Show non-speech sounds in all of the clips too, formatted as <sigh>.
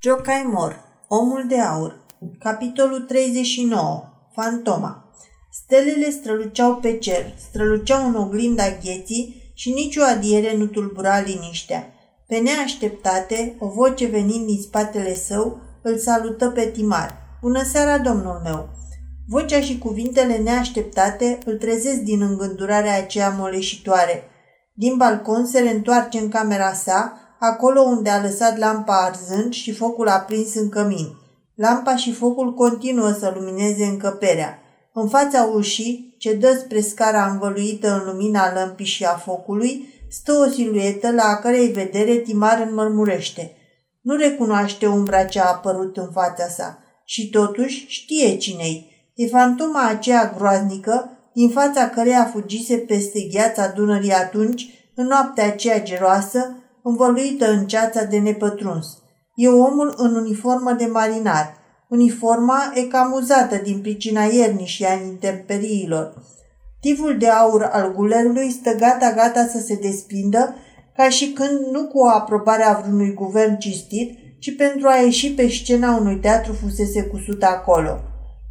Jocai Mor, Omul de Aur, capitolul 39, Fantoma. Stelele străluceau pe cer, străluceau în oglinda gheții și nicio adiere nu tulbura liniștea. Pe neașteptate, o voce venind din spatele său îl salută pe Timar. Bună seara, domnul meu! Vocea și cuvintele neașteptate îl trezesc din îngândurarea aceea moleșitoare. Din balcon se reîntoarce în camera sa, acolo unde a lăsat lampa arzând și focul aprins în cămin. Lampa și focul continuă să lumineze încăperea. În fața ușii, ce dă spre scara învăluită în lumina lămpii și a focului, stă o siluetă la a cărei vedere Timar înmărmurește. Nu recunoaște umbra ce a apărut în fața sa și totuși știe cine-i. E fantoma aceea groaznică din fața căreia fugise peste gheața Dunării atunci, în noaptea aceea geroasă, învăluită în ceața de nepătruns. E omul în uniformă de marinar. Uniforma e camuzată din pricina iernii și a intemperiilor. Tivul de aur al gulerului stă gata-gata să se desprindă, ca și când nu cu o aprobare a vreunui guvern cistit, ci pentru a ieși pe scena unui teatru fusese cusut acolo.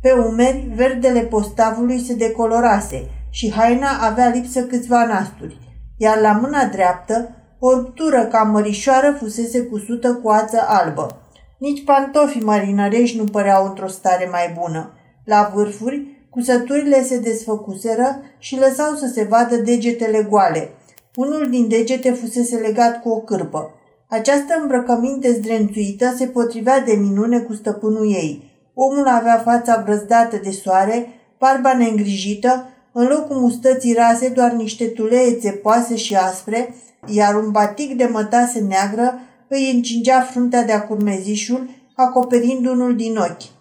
Pe umeri, verdele postavului se decolorase și haina avea lipsă câțiva nasturi, iar la mâna dreaptă o ruptură ca mărișoară fusese cusută cu ață albă. Nici pantofii marinărești nu păreau într-o stare mai bună. La vârfuri, cusăturile se desfăcuseră și lăsau să se vadă degetele goale. Unul din degete fusese legat cu o cârpă. Această îmbrăcăminte zdrențuită se potrivea de minune cu stăpânul ei. Omul avea fața brăzdată de soare, barba neîngrijită, în locul mustății rase doar niște tulețe țepoase și aspre, iar un batic de mătase neagră îi încingea fruntea de-a curmezișul, acoperind unul din ochi.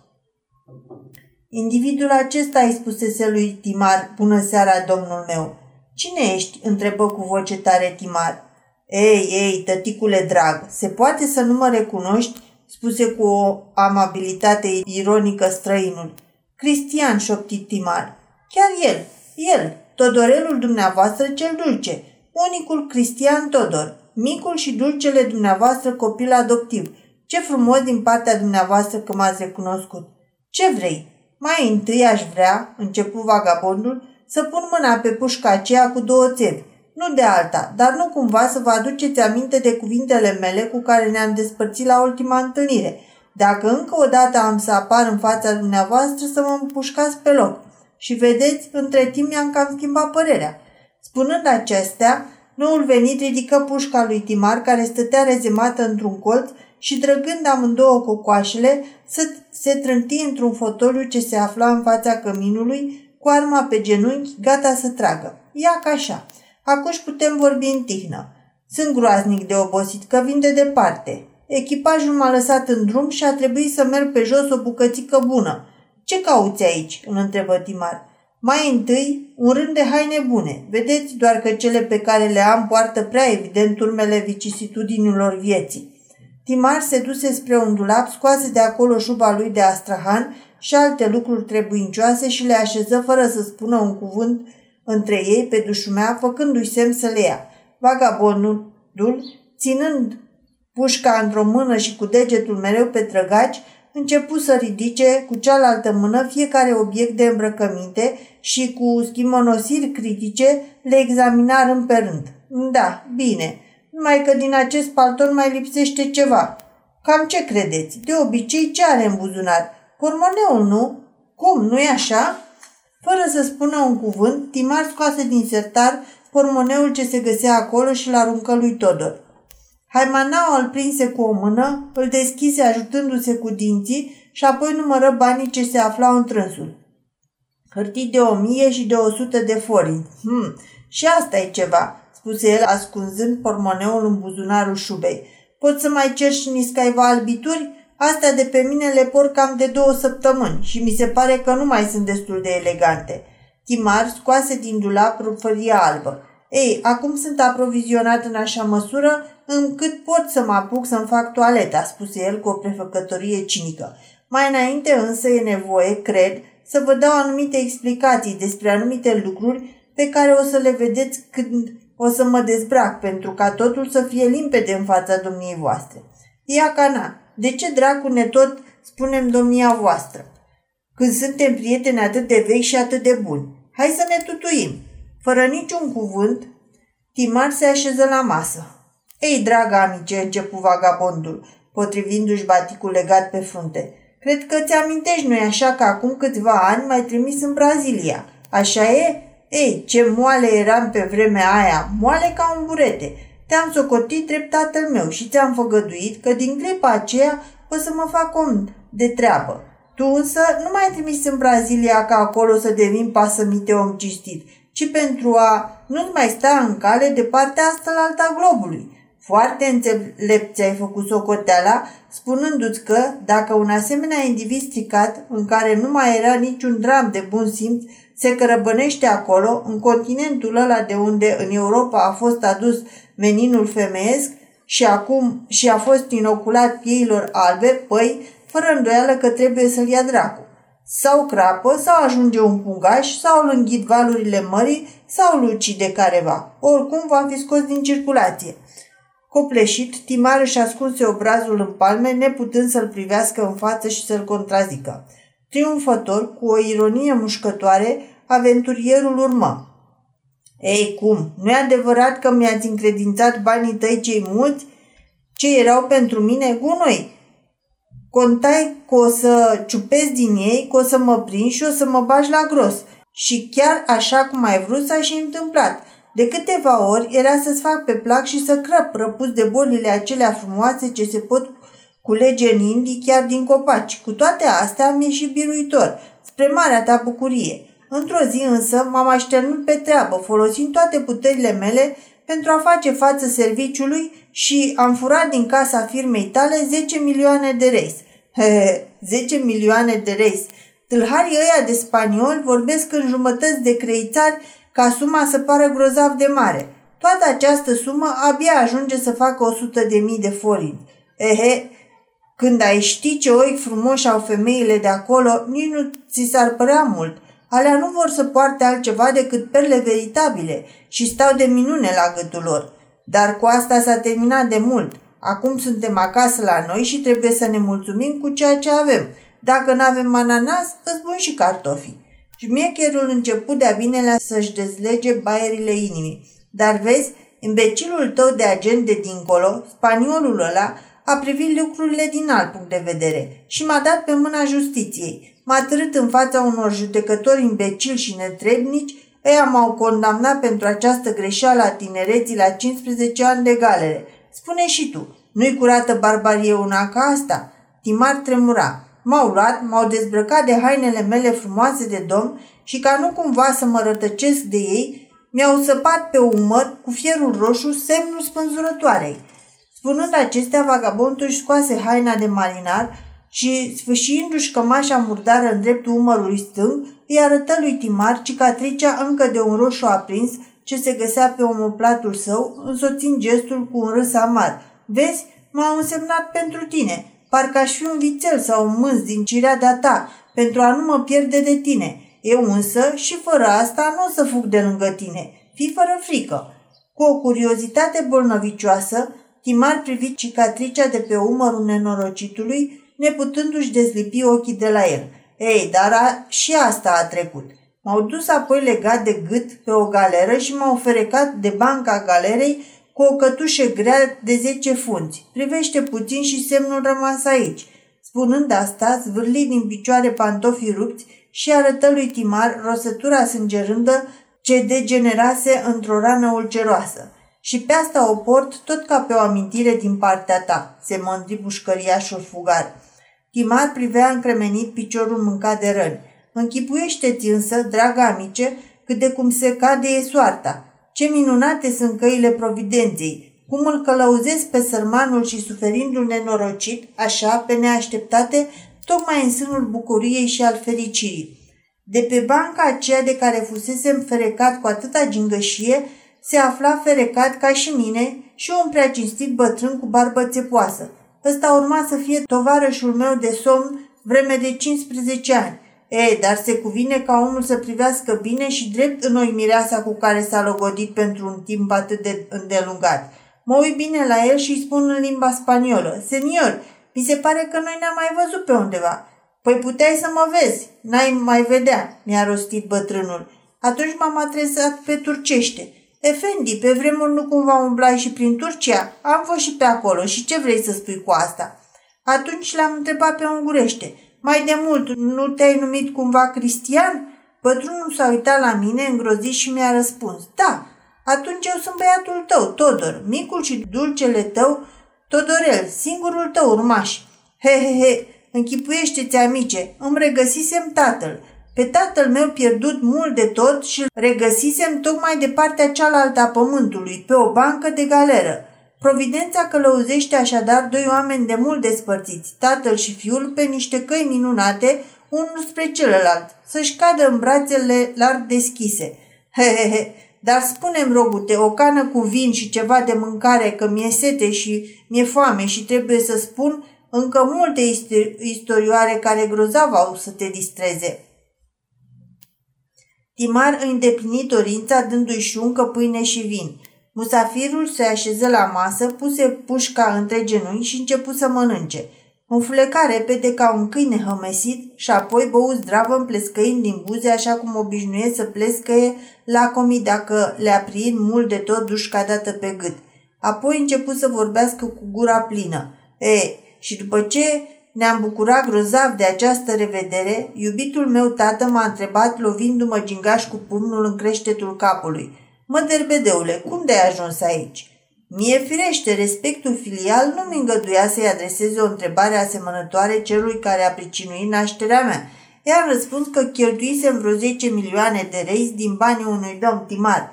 Individul acesta îi spusese lui Timar, bună seara, domnul meu. Cine ești? întrebă cu voce tare Timar. Ei, ei, tăticule drag, se poate să nu mă recunoști? spuse cu o amabilitate ironică străinul. Cristian, șoptit Timar. Chiar el, el, Todorelul dumneavoastră cel dulce, unicul Cristian Todor, micul și dulcele dumneavoastră copil adoptiv. Ce frumos din partea dumneavoastră că m-ați recunoscut. Ce vrei? Mai întâi aș vrea, începu vagabondul, să pun mâna pe pușca aceea cu două țevi. Nu de alta, dar nu cumva să vă aduceți aminte de cuvintele mele cu care ne-am despărțit la ultima întâlnire. Dacă încă o dată am să apar în fața dumneavoastră, să mă împușcați pe loc. Și vedeți, între timp mi-am cam schimbat părerea. Spunând acestea, noul venit ridică pușca lui Timar, care stătea rezemată într-un colț și, drăgând amândouă cocoașele, se trânti într-un fotoliu ce se afla în fața căminului, cu arma pe genunchi, gata să tragă. Ia ca așa. Acuși putem vorbi în tihnă. Sunt groaznic de obosit, că vin de departe. Echipajul m-a lăsat în drum și a trebuit să merg pe jos o bucățică bună. Ce cauți aici?" îl întrebă Timar. Mai întâi, un rând de haine bune. Vedeți doar că cele pe care le am poartă prea evident urmele vicisitudinilor vieții. Timar se duse spre un dulap, scoase de acolo șuba lui de astrahan și alte lucruri trebuincioase și le așeză fără să spună un cuvânt între ei pe dușumea, făcându-i semn să le ia. Vagabondul, ținând pușca într-o mână și cu degetul mereu pe trăgaci, începu să ridice cu cealaltă mână fiecare obiect de îmbrăcăminte și cu schimonosiri critice le examina rând pe rând. Da, bine, numai că din acest palton mai lipsește ceva. Cam ce credeți? De obicei ce are în buzunar? Pormoneul, nu? Cum, nu-i așa? Fără să spună un cuvânt, Timar scoase din sertar pormoneul ce se găsea acolo și l-aruncă lui Todor. Haimanaua îl prinse cu o mână, îl deschise ajutându-se cu dinții și apoi numără banii ce se aflau în trânsul. Hârtii de o mie și de o sută de forinți. Hm, și asta e ceva, spuse el ascunzând pormoneul în buzunarul șubei. Poți să mai cer și niscaiva albituri? Astea de pe mine le por cam de două săptămâni și mi se pare că nu mai sunt destul de elegante. Timar scoase din dulap rufăria albă. Ei, acum sunt aprovizionat în așa măsură încât pot să mă apuc să-mi fac toaleta, spuse el cu o prefăcătorie cinică. Mai înainte însă e nevoie, cred, să vă dau anumite explicații despre anumite lucruri pe care o să le vedeți când o să mă dezbrac, pentru ca totul să fie limpede în fața domniei voastre. Ia cana, De ce dracu ne tot spunem domnia voastră? Când suntem prieteni atât de vechi și atât de buni. Hai să ne tutuim. Fără niciun cuvânt, Timar se așeză la masă. Ei, draga amice, începu vagabondul, potrivindu-și baticul legat pe frunte. Cred că ți-amintești, nu așa, că acum câțiva ani mai trimis în Brazilia. Așa e? Ei, ce moale eram pe vremea aia, moale ca un burete. Te-am socotit drept tatăl meu și ți-am făgăduit că din clipa aceea o să mă fac om de treabă. Tu însă nu mai trimis în Brazilia ca acolo să devin pasămite om cistit, ci pentru a nu mai sta în cale de partea asta la alta globului. Foarte înțelept ți-ai făcut socoteala, spunându-ți că, dacă un asemenea individ stricat, în care nu mai era niciun dram de bun simț, se cărăbănește acolo, în continentul ăla de unde în Europa a fost adus meninul femeiesc și acum și a fost inoculat pieilor albe, păi, fără îndoială că trebuie să-l ia dracu. Sau crapă, sau ajunge un pungaș, sau îl înghit valurile mării, sau îl ucide careva. Oricum va fi scos din circulație. Copleșit, Timar își ascunse obrazul în palme, neputând să-l privească în față și să-l contrazică. Triumfător, cu o ironie mușcătoare, aventurierul urmă. Ei, cum? nu e adevărat că mi-ați încredințat banii tăi cei mulți? Ce erau pentru mine gunoi? Contai că o să ciupesc din ei, că o să mă prind și o să mă bagi la gros. Și chiar așa cum ai vrut s-a și întâmplat. De câteva ori era să-ți fac pe plac și să crăp răpus de bolile acelea frumoase ce se pot culege în indii chiar din copaci. Cu toate astea mi-e și biruitor, spre marea ta bucurie. Într-o zi însă m-am așternut pe treabă, folosind toate puterile mele pentru a face față serviciului și am furat din casa firmei tale 10 milioane de reis. He, 10 milioane de reis. Tâlharii ăia de spanioli vorbesc în jumătăți de creițari ca suma să pară grozav de mare. Toată această sumă abia ajunge să facă 100 de mii de forinți. Ehe, când ai ști ce oi frumoși au femeile de acolo, nici nu ți s-ar părea mult. Alea nu vor să poarte altceva decât perle veritabile și stau de minune la gâtul lor. Dar cu asta s-a terminat de mult. Acum suntem acasă la noi și trebuie să ne mulțumim cu ceea ce avem. Dacă nu avem ananas, îți bun și cartofi. Șmecherul început de-a binelea să-și dezlege baierile inimii. Dar vezi, imbecilul tău de agent de dincolo, spaniolul ăla, a privit lucrurile din alt punct de vedere și m-a dat pe mâna justiției. M-a târât în fața unor judecători imbecili și netrebnici, ei m-au condamnat pentru această greșeală a tinereții la 15 ani de galere. Spune și tu, nu-i curată barbarie una ca asta? Timar tremura. M-au luat, m-au dezbrăcat de hainele mele frumoase de domn și ca nu cumva să mă rătăcesc de ei, mi-au săpat pe umăr cu fierul roșu semnul spânzurătoarei. Spunând acestea, vagabondul își scoase haina de marinar și, sfâșiindu-și cămașa murdară în dreptul umărului stâng, îi arătă lui Timar cicatricea încă de un roșu aprins ce se găsea pe omoplatul său, însoțind gestul cu un râs amar. Vezi, m-au însemnat pentru tine. Parcă aș fi un vițel sau un mânz din cirea de-a ta, pentru a nu mă pierde de tine. Eu însă, și fără asta, nu o să fug de lângă tine. Fii fără frică. Cu o curiozitate bolnăvicioasă, Timar privi cicatricea de pe umărul nenorocitului, neputându-și dezlipi ochii de la el. Ei, dar a, și asta a trecut. M-au dus apoi legat de gât pe o galeră și m-au ferecat de banca galerei cu o cătușă grea de zece funți. Privește puțin și semnul rămas aici. Spunând asta, zvârli din picioare pantofii rupți și arătă lui Timar rosătura sângerândă ce degenerase într-o rană ulceroasă. Și pe asta o port tot ca pe o amintire din partea ta, se mândri bușcăriașul fugar. Timar privea încremenit piciorul mâncat de răni. Închipuiește-ți însă, dragă amice, cât de cum se cade e soarta. Ce minunate sunt căile providenței, cum îl călăuzesc pe sărmanul și suferindu-l nenorocit, așa, pe neașteptate, tocmai în sânul bucuriei și al fericirii. De pe banca aceea de care fusesem ferecat cu atâta gingășie, se afla ferecat ca și mine și un prea cinstit bătrân cu barbă țepoasă. Ăsta urma să fie tovarășul meu de somn vreme de 15 ani. E, dar se cuvine ca omul să privească bine și drept în noi mireasa cu care s-a logodit pentru un timp atât de îndelungat. Mă uit bine la el și îi spun în limba spaniolă, Senior, Mi se pare că noi ne-am mai văzut pe undeva. Păi puteai să mă vezi, n-ai mai vedea, mi-a rostit bătrânul. Atunci m-am adresat pe turcește. Efendi, pe vremuri nu cumva umblai și prin Turcia? Am fost și pe acolo și ce vrei să spui cu asta? Atunci l-am întrebat pe ungurește. Mai de mult, nu te-ai numit cumva Cristian? Bătrânul s-a uitat la mine îngrozit și mi-a răspuns. Da, atunci eu sunt băiatul tău, Todor, micul și dulcele tău, Todorel, singurul tău urmaș. He, he, he, închipuiește-ți, amice, îmi regăsisem tatăl. Pe tatăl meu pierdut mult de tot și îl regăsisem tocmai de partea cealaltă a pământului, pe o bancă de galeră. Providența călăuzește așadar doi oameni de mult despărțiți, tatăl și fiul, pe niște căi minunate, unul spre celălalt, să-și cadă în brațele larg deschise. He, he, he, dar spunem, rogute, o cană cu vin și ceva de mâncare, că mi-e sete și mi-e foame și trebuie să spun încă multe istorioare care grozav au să te distreze. Timar îi îndeplini dorința dându-i șuncă, pâine și vin. Musafirul se așeză la masă, puse pușca între genunchi și începu să mănânce. Înfleca repede ca un câine hămesit și apoi bău zdravă împlescăind din buze așa cum obișnuie să plescăie lacomii dacă le-a prind mult de tot dușca dată pe gât. Apoi începu să vorbească cu gura plină. E, și după ce ne-am bucurat grozav de această revedere, iubitul meu tată m-a întrebat lovindu-mă gingaș cu pumnul în creștetul capului. Mă, derbedeule, cum de-ai ajuns aici?" Mie firește, respectul filial nu mi îngăduia să-i adreseze o întrebare asemănătoare celui care a pricinuit nașterea mea. Iar răspuns că cheltuisem vreo 10 milioane de reis din banii unui domn timar.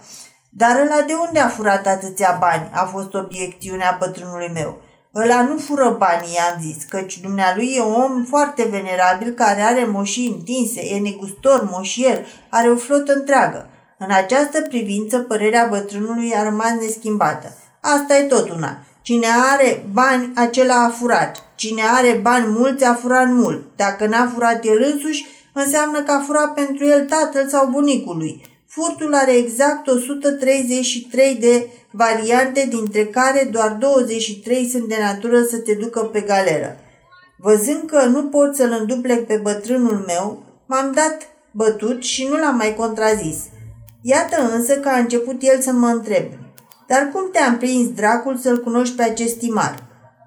Dar ăla de unde a furat atâția bani? A fost obiecțiunea bătrânului meu. Ăla nu fură banii, i-am zis, căci dumnealui e un om foarte venerabil care are moșii întinse, e negustor, moșier, are o flotă întreagă. În această privință, părerea bătrânului a rămas neschimbată. Asta e tot una. Cine are bani, acela a furat. Cine are bani mulți, a furat mult. Dacă n-a furat el însuși, înseamnă că a furat pentru el tatăl sau bunicul lui. Furtul are exact 133 de variante, dintre care doar 23 sunt de natură să te ducă pe galeră. Văzând că nu pot să-l înduplec pe bătrânul meu, m-am dat bătut și nu l-am mai contrazis. Iată însă că a început el să mă întrebe. Dar cum te-am prins dracul să-l cunoști pe acest timar?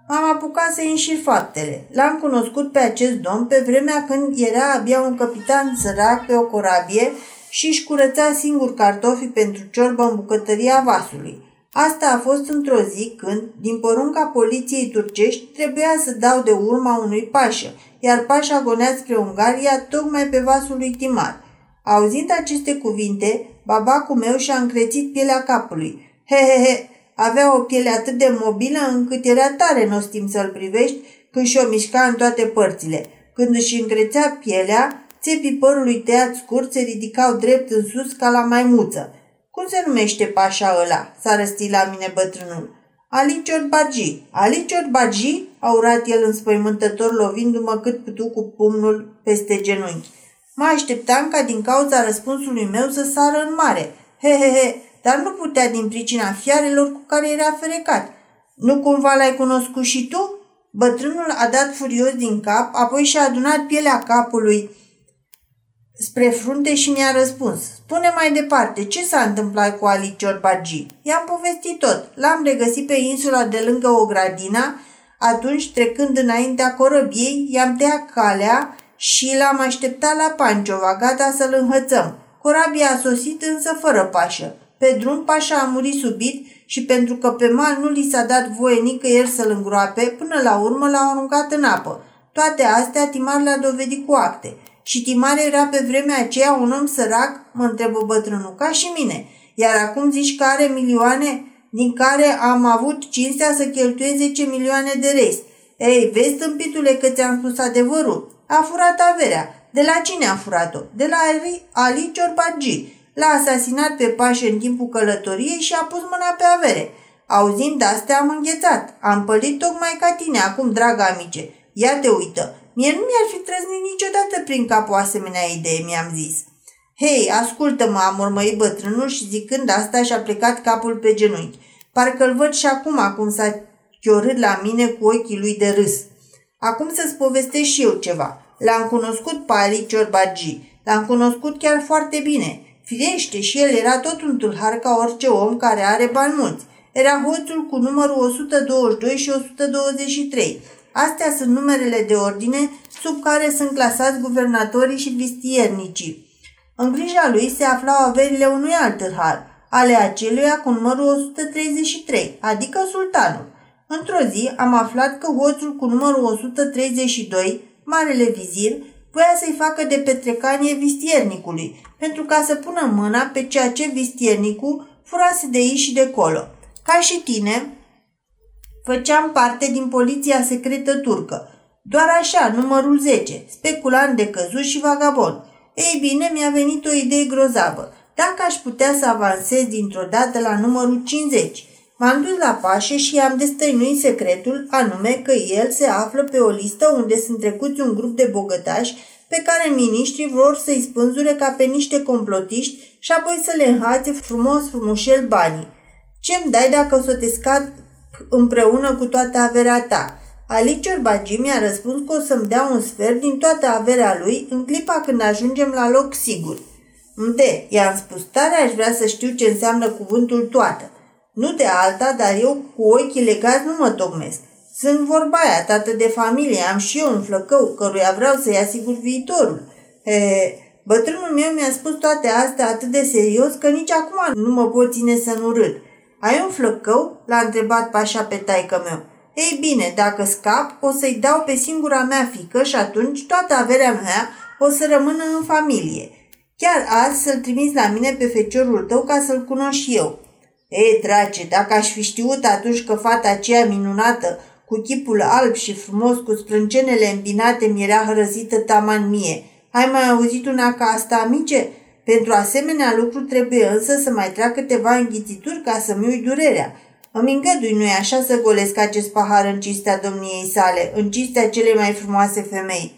Am apucat să înșir faptele. L-am cunoscut pe acest domn pe vremea când era abia un capitan sărac pe o corabie și își curăța singur cartofii pentru ciorbă în bucătăria vasului. Asta a fost într-o zi când, din porunca poliției turcești, trebuia să dau de urma unui pașă, iar pașa gonea spre Ungaria tocmai pe vasul lui Timar. Auzind aceste cuvinte, babacul meu și-a încrețit pielea capului. He, he, he, avea o piele atât de mobilă încât era tare nostim să-l privești când și-o mișca în toate părțile. Când își încrețea pielea, țepii părului tăiat scurt se ridicau drept în sus ca la maimuță. Cum se numește pașa ăla?" s-a răstit la mine bătrânul. Ali Ciorbaji. Ali Ciorbaji? a urat el înspăimântător lovindu-mă cât putu cu pumnul peste genunchi. Mă așteptam ca din cauza răspunsului meu să sară în mare. He, he, he, dar nu putea din pricina fiarelor cu care era ferecat. Nu cumva l-ai cunoscut și tu? Bătrânul a dat furios din cap, apoi și-a adunat pielea capului spre frunte și mi-a răspuns. Spune mai departe, ce s-a întâmplat cu Ali Ciorbagi? I-am povestit tot. L-am regăsit pe insula de lângă o gradina, atunci, trecând înaintea corăbiei, i-am tăiat calea și l-am așteptat la Panciova, gata să-l înhățăm. Corabia a sosit însă fără pașă. Pe drum, pașa a murit subit și pentru că pe mal nu li s-a dat voie nicăieri să-l îngroape, până la urmă l-au aruncat în apă. Toate astea Timar le-a dovedit cu acte. Și Timar era pe vremea aceea un om sărac, mă întrebă bătrânul, ca și mine. Iar acum zici că are milioane, din care am avut cinstea să cheltuie 10 milioane de rest. Ei, vezi, tâmpitule, că ți-am spus adevărul. A furat averea. De la cine a furat-o? De la Ali, Ali Ciorbagi. L-a asasinat pe pașe în timpul călătoriei și a pus mâna pe avere. Auzind astea am înghețat. Am pălit tocmai ca tine acum, dragă amice. Ia te uită. Mie nu mi-ar fi trăznit niciodată prin cap o asemenea idee, mi-am zis. Hei, ascultă-mă, am urmărit bătrânul și zicând asta și-a plecat capul pe genunchi. Parcă-l văd și acum, cum s-a chiorât la mine cu ochii lui de râs. Acum să-ți povestesc și eu ceva. L-am cunoscut pe Ali Ciorbagi. L-am cunoscut chiar foarte bine. Firește, și el era tot un tâlhar ca orice om care are bani mulți. Era hoțul cu numărul 122 și 123. Astea sunt numerele de ordine sub care sunt clasați guvernatorii și vistiernicii. În grija lui se aflau averile unui alt tâlhar, ale aceluia cu numărul 133, adică sultanul. Într-o zi am aflat că hoțul cu numărul 132, marele vizir, voia să-i facă de petrecanie vistiernicului, pentru ca să pună mâna pe ceea ce vistiernicul furase de aici și de colo. Ca și tine, făceam parte din poliția secretă turcă. Doar așa, numărul 10, speculant de căzut și vagabond. Ei bine, mi-a venit o idee grozavă. Dacă aș putea să avansez dintr-o dată la numărul 50, m-am dus la pașe și i-am destăinuit secretul, anume că el se află pe o listă unde sunt trecuți un grup de bogătași pe care miniștrii vor să-i spânzure ca pe niște complotiști și apoi să le înhațe frumos frumușel banii. Ce-mi dai dacă o să te scad împreună cu toată averea ta? Ali Ciorbagi mi-a răspuns că o să-mi dea un sfert din toată averea lui în clipa când ajungem la loc sigur. De, i-am spus, tare aș vrea să știu ce înseamnă cuvântul toată. Nu de alta, dar eu cu ochii legați nu mă tocmesc. Sunt vorba aia, tată de familie, am și eu un flăcău căruia vreau să-i asigur viitorul. He, bătrânul meu mi-a spus toate astea atât de serios că nici acum nu mă pot ține să nu râd. Ai un flăcău?" l-a întrebat pașa pe taică meu. Ei bine, dacă scap, o să-i dau pe singura mea fică și atunci toată averea mea o să rămână în familie. Chiar azi să-l trimiți la mine pe feciorul tău ca să-l cunosc și eu. Ei, drace, dacă aș fi știut atunci că fata aceea minunată, cu chipul alb și frumos, cu sprâncenele îmbinate, mi era hărăzită taman mie. Ai mai auzit una ca asta, amice? Pentru asemenea lucru trebuie însă să mai trag câteva înghițituri ca să-mi ui durerea. Îmi îngădui, nu așa, să golesc acest pahar în cistea domniei sale, în cistea cele mai frumoase femei.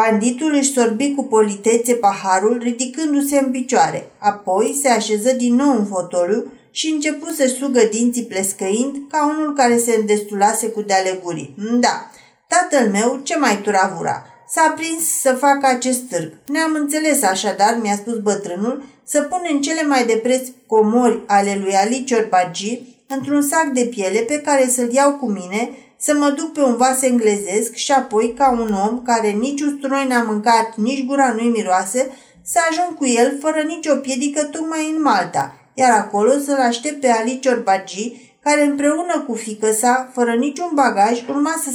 Banditul își sorbi cu politețe paharul, ridicându-se în picioare. Apoi se așeză din nou în fotoliu și începu să sugă dinții plescăind ca unul care se îndestulase cu de gurii. Da, tatăl meu ce mai turavura. S-a prins să facă acest târg. Ne-am înțeles așadar, mi-a spus bătrânul, să punem cele mai de preț comori ale lui Ali Ciorbagi într-un sac de piele pe care să-l iau cu mine, să mă duc pe un vas englezesc și apoi, ca un om care nici usturoi n-a mâncat, nici gura nu-i miroase, să ajung cu el fără nicio piedică tocmai în Malta, iar acolo să-l aștept pe Ali Ciorbagi, care împreună cu fică sa, fără niciun bagaj, urma să,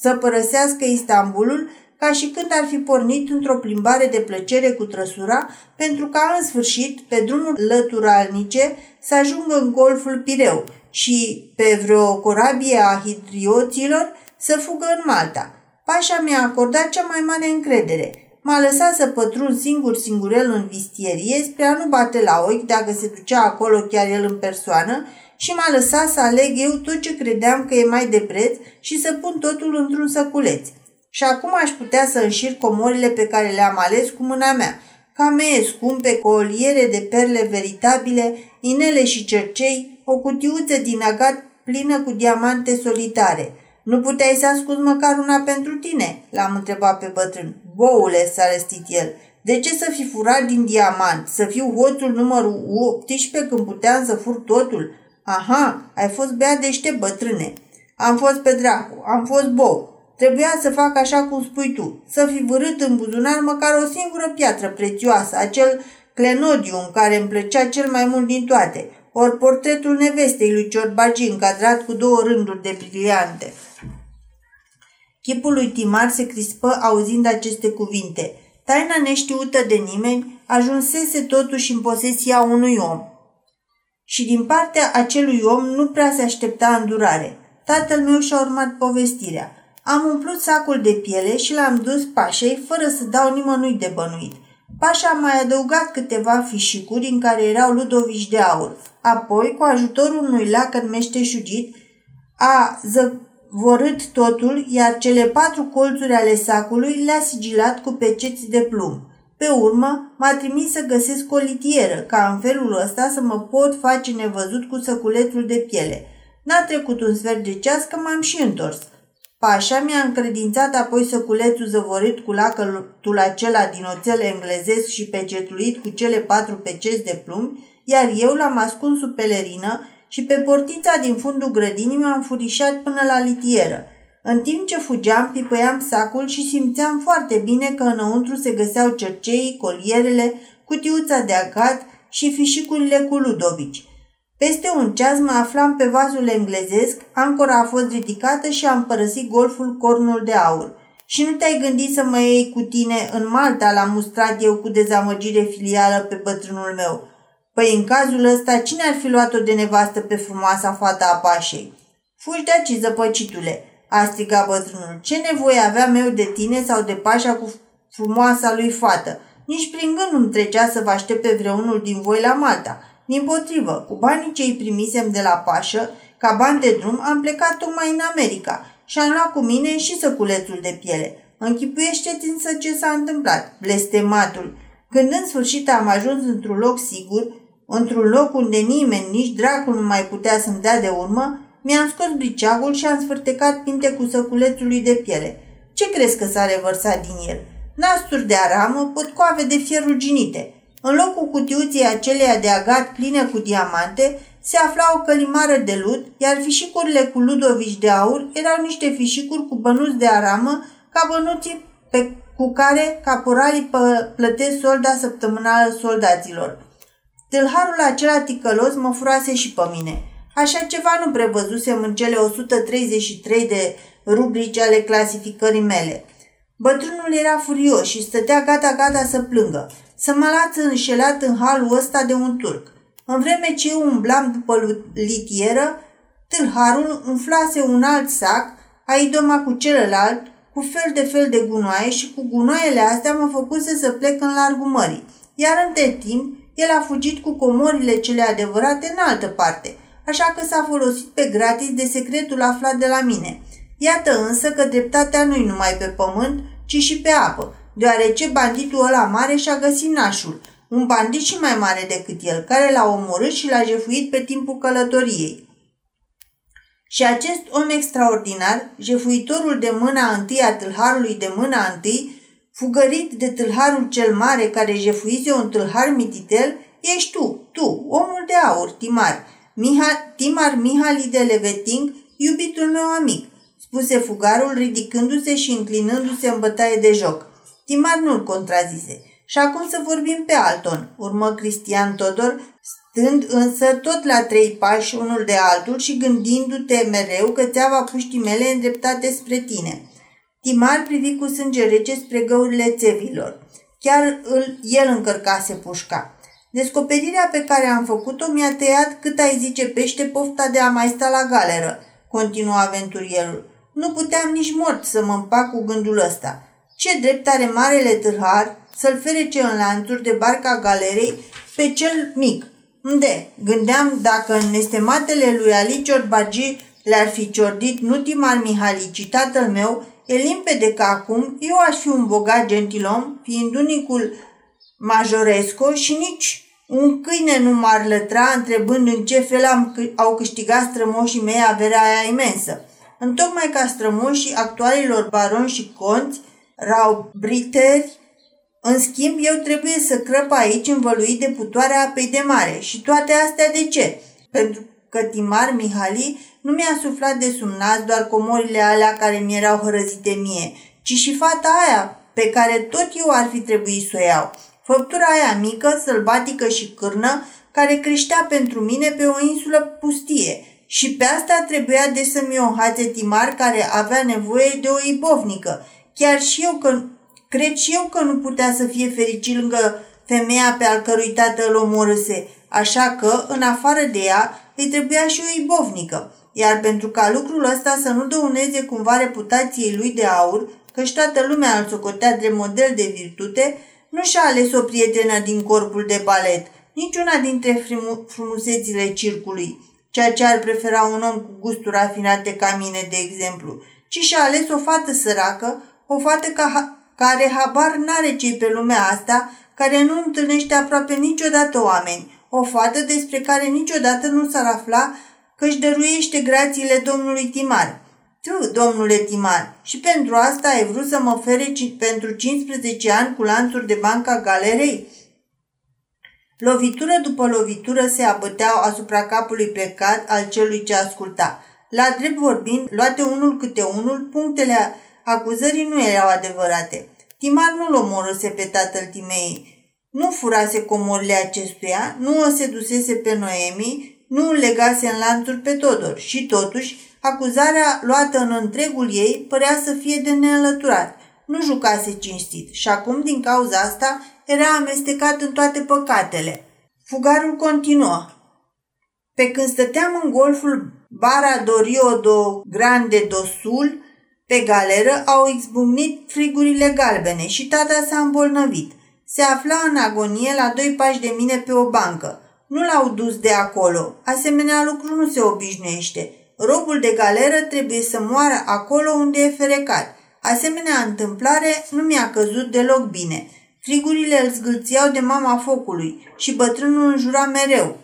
să părăsească Istanbulul ca și când ar fi pornit într-o plimbare de plăcere cu trăsura, pentru ca în sfârșit, pe drumul lăturalnice, să ajungă în golful Pireu și pe vreo corabie a hidrioților să fugă în Malta. Pașa mi-a acordat cea mai mare încredere. M-a lăsat să pătrund singur singurel în vistierie spre a nu bate la ochi dacă se ducea acolo chiar el în persoană și m-a lăsat să aleg eu tot ce credeam că e mai de preț și să pun totul într-un săculeț. Și acum aș putea să înșir comorile pe care le-am ales cu mâna mea, camee scumpe, coliere de perle veritabile, inele și cercei, o cutiuță din agat plină cu diamante solitare. Nu puteai să ascult măcar una pentru tine?" l-am întrebat pe bătrân. Boule, s-a răstit el. De ce să fi furat din diamant? Să fiu hoțul numărul 18 când puteam să fur totul? Aha, ai fost bea deștept, bătrâne. Am fost pe dracu, am fost bou. Trebuia să fac așa cum spui tu, să fi vârât în buzunar măcar o singură piatră prețioasă, acel clenodium care îmi plăcea cel mai mult din toate, ori portretul nevestei lui Ciorbagi încadrat cu două rânduri de briliante. Chipul lui Timar se crispă auzind aceste cuvinte. Taina neștiută de nimeni ajunsese totuși în posesia unui om. Și din partea acelui om nu prea se aștepta îndurare. Tatăl meu și-a urmat povestirea. Am umplut sacul de piele și l-am dus pașei fără să dau nimănui de bănuit. Pașa a mai adăugat câteva fișicuri în care erau ludovici de aur. Apoi, cu ajutorul unui lacăt meșteșugit, a zăvorât totul, iar cele patru colțuri ale sacului le-a sigilat cu peceți de plumb. Pe urmă, m-a trimis să găsesc o litieră, ca în felul ăsta să mă pot face nevăzut cu săculetul de piele. N-a trecut un sfert de ceas că m-am și întors. Pașa mi-a încredințat apoi săculețul zăvorit cu lacătul acela din oțel englezesc și pecetluit cu cele patru peceți de plumb, iar eu l-am ascuns sub pelerină și pe portița din fundul grădinii m-am furișat până la litieră. În timp ce fugeam, pipăiam sacul și simțeam foarte bine că înăuntru se găseau cerceii, colierele, cutiuța de agat și fișicurile cu Ludovici. Peste un ceas mă aflam pe vasul englezesc, ancora a fost ridicată și am părăsit golful Cornul de Aur. Și nu te-ai gândit să mă iei cu tine în Malta, l-am mustrat eu cu dezamăgire filială pe bătrânul meu. Păi în cazul ăsta, cine ar fi luat-o de nevastă pe frumoasa fata a pașei? Fugi de aici, zăpăcitule, a strigat bătrânul. Ce nevoie aveam eu de tine sau de pașa cu frumoasa lui fată? Nici prin gând nu-mi trecea să vă aștept pe vreunul din voi la Malta. Din potrivă, cu banii ce îi primisem de la pașă, ca bani de drum, am plecat tocmai în America și am luat cu mine și săculețul de piele. Închipuiește-ți însă ce s-a întâmplat, blestematul. Când în sfârșit am ajuns într-un loc sigur, într-un loc unde nimeni, nici dracul nu mai putea să-mi dea de urmă, mi-am scos briceagul și am sfârtecat pinte cu săculețului de piele. Ce crezi că s-a revărsat din el? Nasturi de aramă, potcoave de fier ruginite. În locul cutiuții aceleia de agat pline cu diamante, se afla o călimară de lut, iar fișicurile cu ludovici de aur erau niște fișicuri cu bănuți de aramă, ca bănuții pe, cu care caporalii plătesc solda săptămânală soldaților. Tâlharul acela ticălos mă furase și pe mine. Așa ceva nu prevăzusem în cele 133 de rubrici ale clasificării mele. Bătrânul era furios și stătea gata-gata să plângă, să mă lasă înșelat în halul ăsta de un turc. În vreme ce eu umblam după litieră, tâlharul umflase un alt sac, a idoma cu celălalt, cu fel de fel de gunoaie și cu gunoaiele astea mă făcuse să plec în largul mării. Iar între timp, el a fugit cu comorile cele adevărate în altă parte, așa că s-a folosit pe gratis de secretul aflat de la mine. Iată însă că dreptatea nu-i numai pe pământ, ci și pe apă, deoarece banditul ăla mare și-a găsit nașul, un bandit și mai mare decât el, care l-a omorât și l-a jefuit pe timpul călătoriei. Și acest om extraordinar, jefuitorul de mâna întâi a tâlharului de mâna întâi, fugărit de tâlharul cel mare care jefuise un tâlhar mititel, ești tu, tu, omul de aur, Timar, Miha, Timar Mihali de Leveting, iubitul meu amic, spuse fugarul ridicându-se și înclinându-se în bătaie de joc. Timar nu-l contrazise. Și acum să vorbim pe Alton, urmă Cristian Todor, stând însă tot la trei pași unul de altul și gândindu-te mereu că țeava puștii mele îndreptate spre tine. Timar privi cu sânge rece spre găurile țevilor. Chiar îl, el încărcase pușca. Descoperirea pe care am făcut-o mi-a tăiat cât ai zice pește pofta de a mai sta la galeră, continuă aventurierul. Nu puteam nici mort să mă împac cu gândul ăsta. Ce drept are marele târhar să-l ferece în lanțuri de barca galerei pe cel mic. Unde? Gândeam dacă în estematele lui Ali Ciorbagi le-ar fi ciordit nu Timar Mihali, ci tatăl meu, e limpede că acum eu aș fi un bogat gentilom, fiind unicul majoresco și nici un câine nu m-ar lătra întrebând în ce fel am, au câștigat strămoșii mei averea aia imensă. Întocmai ca strămoșii actualilor baroni și conți, rau briteri, în schimb, eu trebuie să crăp aici învăluit de putoarea apei de mare. Și toate astea de ce? Pentru că Timar Mihali nu mi-a suflat de sumnaz doar comorile alea care mi erau hărăzite mie, ci și fata aia pe care tot eu ar fi trebuit să o iau. Făptura aia mică, sălbatică și cârnă, care creștea pentru mine pe o insulă pustie. Și pe asta trebuia de să-mi o hațe Timar care avea nevoie de o ibovnică. Chiar și eu că Cred și eu că nu putea să fie fericit lângă femeia pe al cărui tată îl omorâse, așa că, în afară de ea, îi trebuia și o ibovnică. Iar pentru ca lucrul ăsta să nu dăuneze cumva reputației lui de aur, căci toată lumea îl socotea de model de virtute, nu și-a ales o prietenă din corpul de balet, niciuna dintre frumusețile circului, ceea ce ar prefera un om cu gusturi rafinate ca mine, de exemplu, ci și-a ales o fată săracă, o fată ca care habar n-are cei pe lumea asta, care nu întâlnește aproape niciodată oameni, o fată despre care niciodată nu s-ar afla că își dăruiește grațiile domnului Timar. Tu, domnule Timar, și pentru asta ai vrut să mă ofere pentru 15 ani cu lanțuri de banca galerei? Lovitură după lovitură se abăteau asupra capului plecat al celui ce asculta. La drept vorbind, luate unul câte unul, punctele acuzării nu erau adevărate. Timar nu-l omorâse pe tatăl Timei, nu furase comorile acestuia, nu o sedusese pe Noemi, nu îl legase în lanțuri pe Todor și totuși acuzarea luată în întregul ei părea să fie de nealăturat. Nu jucase cinstit și acum din cauza asta era amestecat în toate păcatele. Fugarul continuă. Pe când stăteam în golful Bara do Rio do Grande do Sul, pe galeră au izbucnit frigurile galbene și tata s-a îmbolnăvit. Se afla în agonie la doi pași de mine pe o bancă. Nu l-au dus de acolo. Asemenea lucru nu se obișnuiește. Robul de galeră trebuie să moară acolo unde e ferecat. Asemenea întâmplare nu mi-a căzut deloc bine. Frigurile îl zgâlțiau de mama focului și bătrânul înjura mereu.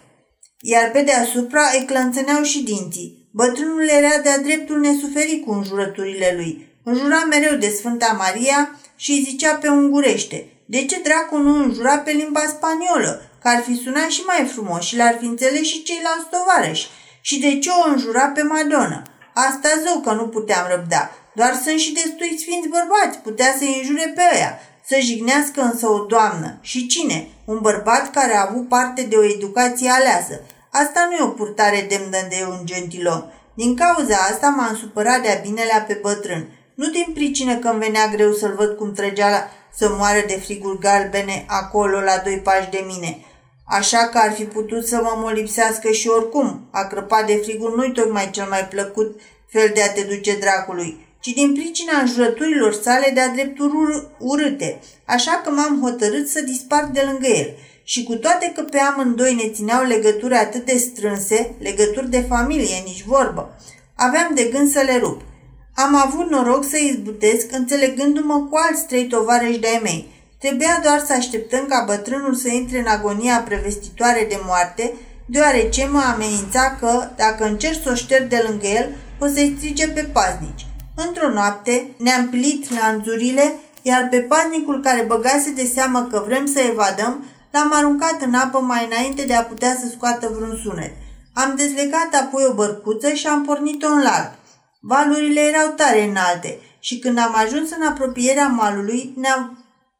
Iar pe deasupra îi clănțăneau și dinții. Bătrânul era de-a dreptul nesuferit cu înjurăturile lui. Înjura mereu de Sfânta Maria și îi zicea pe ungurește. De ce dracu nu înjura pe limba spaniolă, că ar fi sunat și mai frumos și l-ar fi înțeles și ceilalți tovarăși? Și de ce o înjura pe Madonna? Asta zău că nu puteam răbda. Doar sunt și destui sfinți bărbați, putea să-i înjure pe ăia. Să jignească însă o doamnă. Și cine? Un bărbat care a avut parte de o educație aleasă. Asta nu e o purtare demnă de un gentilom. Din cauza asta m-am supărat de-a binelea pe bătrân. Nu din pricină că îmi venea greu să-l văd cum trăgea la, să moară de friguri galbene acolo la doi pași de mine. Așa că ar fi putut să mă molipsească și oricum. A crăpat de friguri nu-i tocmai cel mai plăcut fel de a te duce dracului, ci din pricina înjurăturilor sale de-a drepturi ur- urâte. Așa că m-am hotărât să dispar de lângă el. Și cu toate că pe amândoi ne țineau legături atât de strânse, legături de familie, nici vorbă, aveam de gând să le rup. Am avut noroc să izbutesc înțelegându-mă cu alți trei tovarăși de-ai mei. Trebuia doar să așteptăm ca bătrânul să intre în agonia prevestitoare de moarte, deoarece mă amenința că, dacă încerc să o șterg de lângă el, o să-i strige pe paznici. Într-o noapte ne-am pilit lanțurile, iar pe paznicul care băgase de seamă că vrem să evadăm, l-am aruncat în apă mai înainte de a putea să scoată vreun sunet. Am dezlegat apoi o bărcuță și am pornit-o în larg. Valurile erau tare înalte și când am ajuns în apropierea malului, ne-au,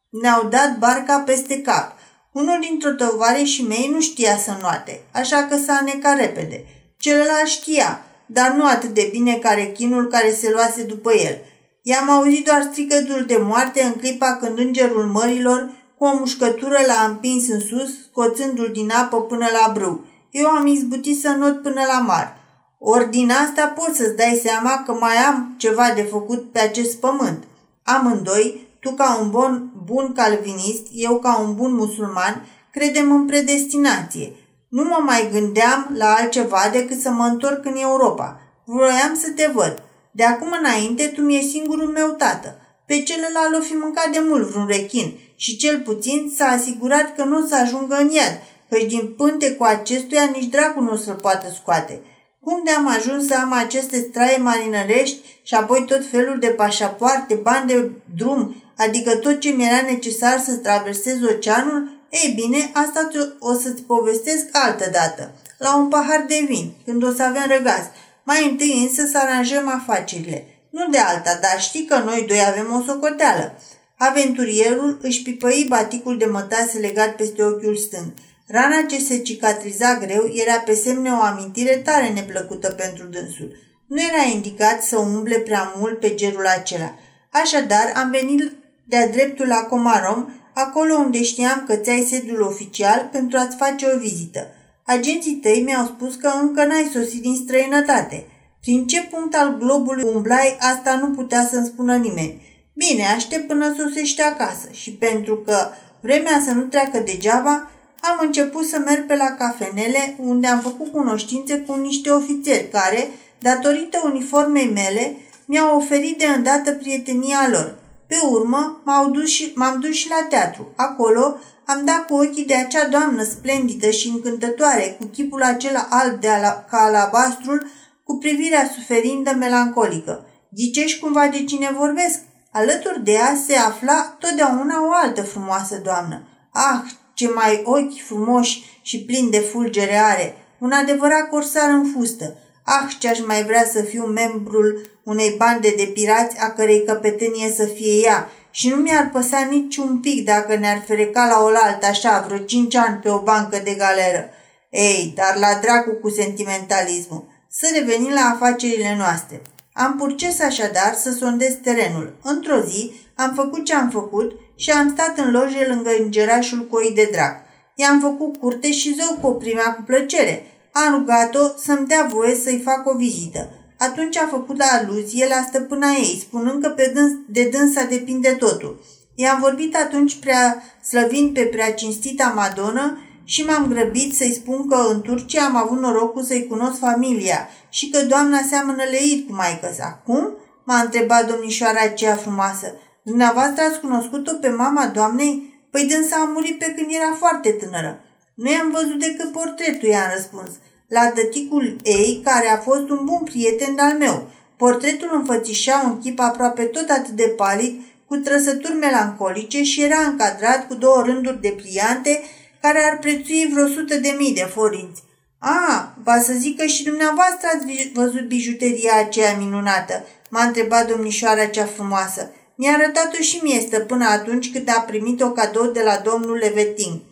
ne-au dat barca peste cap. Unul dintre tovareșii mei nu știa să noate, așa că s-a necat repede. Celălalt știa, dar nu atât de bine ca rechinul care se luase după el. I-am auzit doar strigătul de moarte în clipa când îngerul mărilor, cu o mușcătură l-a împins în sus, scoțându-l din apă până la brâu. Eu am izbutit să not până la mar. Ori din asta poți să-ți dai seama că mai am ceva de făcut pe acest pământ. Amândoi, tu ca un bun, bun calvinist, eu ca un bun musulman, credem în predestinație. Nu mă mai gândeam la altceva decât să mă întorc în Europa. Vroiam să te văd. De acum înainte, tu mi-e singurul meu tată. Pe celălalt o fi mâncat de mult vreun rechin și cel puțin s-a asigurat că nu o să ajungă în iad, căci din pânte cu acestuia nici dracul nu o să-l poată scoate. Cum de am ajuns să am aceste straie marinărești și apoi tot felul de pașapoarte, bani de drum, adică tot ce mi-era necesar să traversez oceanul? Ei bine, asta o să-ți povestesc altă dată, la un pahar de vin, când o să avem răgaz. Mai întâi însă să aranjăm afacerile. Nu de alta, dar știi că noi doi avem o socoteală. Aventurierul își pipăi baticul de mătase legat peste ochiul stâng. Rana ce se cicatriza greu era pe semne o amintire tare neplăcută pentru dânsul. Nu era indicat să umble prea mult pe gerul acela. Așadar, am venit de-a dreptul la Comarom, acolo unde știam că ți-ai sediul oficial pentru a-ți face o vizită. Agenții tăi mi-au spus că încă n-ai sosit din străinătate. Prin ce punct al globului umblai, asta nu putea să-mi spună nimeni. Bine, aștept până sosește acasă și pentru că vremea să nu treacă degeaba, am început să merg pe la cafenele unde am făcut cunoștințe cu niște ofițeri care, datorită uniformei mele, mi-au oferit de îndată prietenia lor. Pe urmă, m-au dus și, m-am dus și la teatru. Acolo am dat cu ochii de acea doamnă splendidă și încântătoare, cu chipul acela alb de ala, ca alabastrul, cu privirea suferindă melancolică. Ghicești cumva de cine vorbesc? Alături de ea se afla totdeauna o altă frumoasă doamnă. Ah, ce mai ochi frumoși și plini de fulgere are! Un adevărat corsar în fustă. Ah, ce-aș mai vrea să fiu membrul unei bande de pirați a cărei căpetenie să fie ea și nu mi-ar păsa niciun pic dacă ne-ar fereca la oaltă așa vreo cinci ani pe o bancă de galeră. Ei, dar la dracu cu sentimentalismul. Să revenim la afacerile noastre. Am purces așadar să sondez terenul. Într-o zi am făcut ce am făcut și am stat în loje lângă îngerașul coii de drac. I-am făcut curte și zău cu o primea cu plăcere. Am rugat-o să-mi dea voie să-i fac o vizită. Atunci a făcut aluzie la stăpâna ei, spunând că pe dâns, de dânsa depinde totul. I-am vorbit atunci prea slăvind pe prea cinstita Madonă și m-am grăbit să-i spun că în Turcia am avut norocul să-i cunosc familia și că doamna seamănă leit cu maică sa. Cum? M-a întrebat domnișoara aceea frumoasă. Dumneavoastră ați cunoscut-o pe mama doamnei? Păi dânsa a murit pe când era foarte tânără. Nu i-am văzut decât portretul, i-am răspuns. La tăticul ei, care a fost un bun prieten al meu. Portretul înfățișa un chip aproape tot atât de palid, cu trăsături melancolice și era încadrat cu două rânduri de pliante care ar prețui vreo sută de mii de forinți. A, va să zic că și dumneavoastră ați văzut bijuteria aceea minunată, m-a întrebat domnișoara cea frumoasă. Mi-a arătat-o și mie stăpână atunci când a primit-o cadou de la domnul Levetin.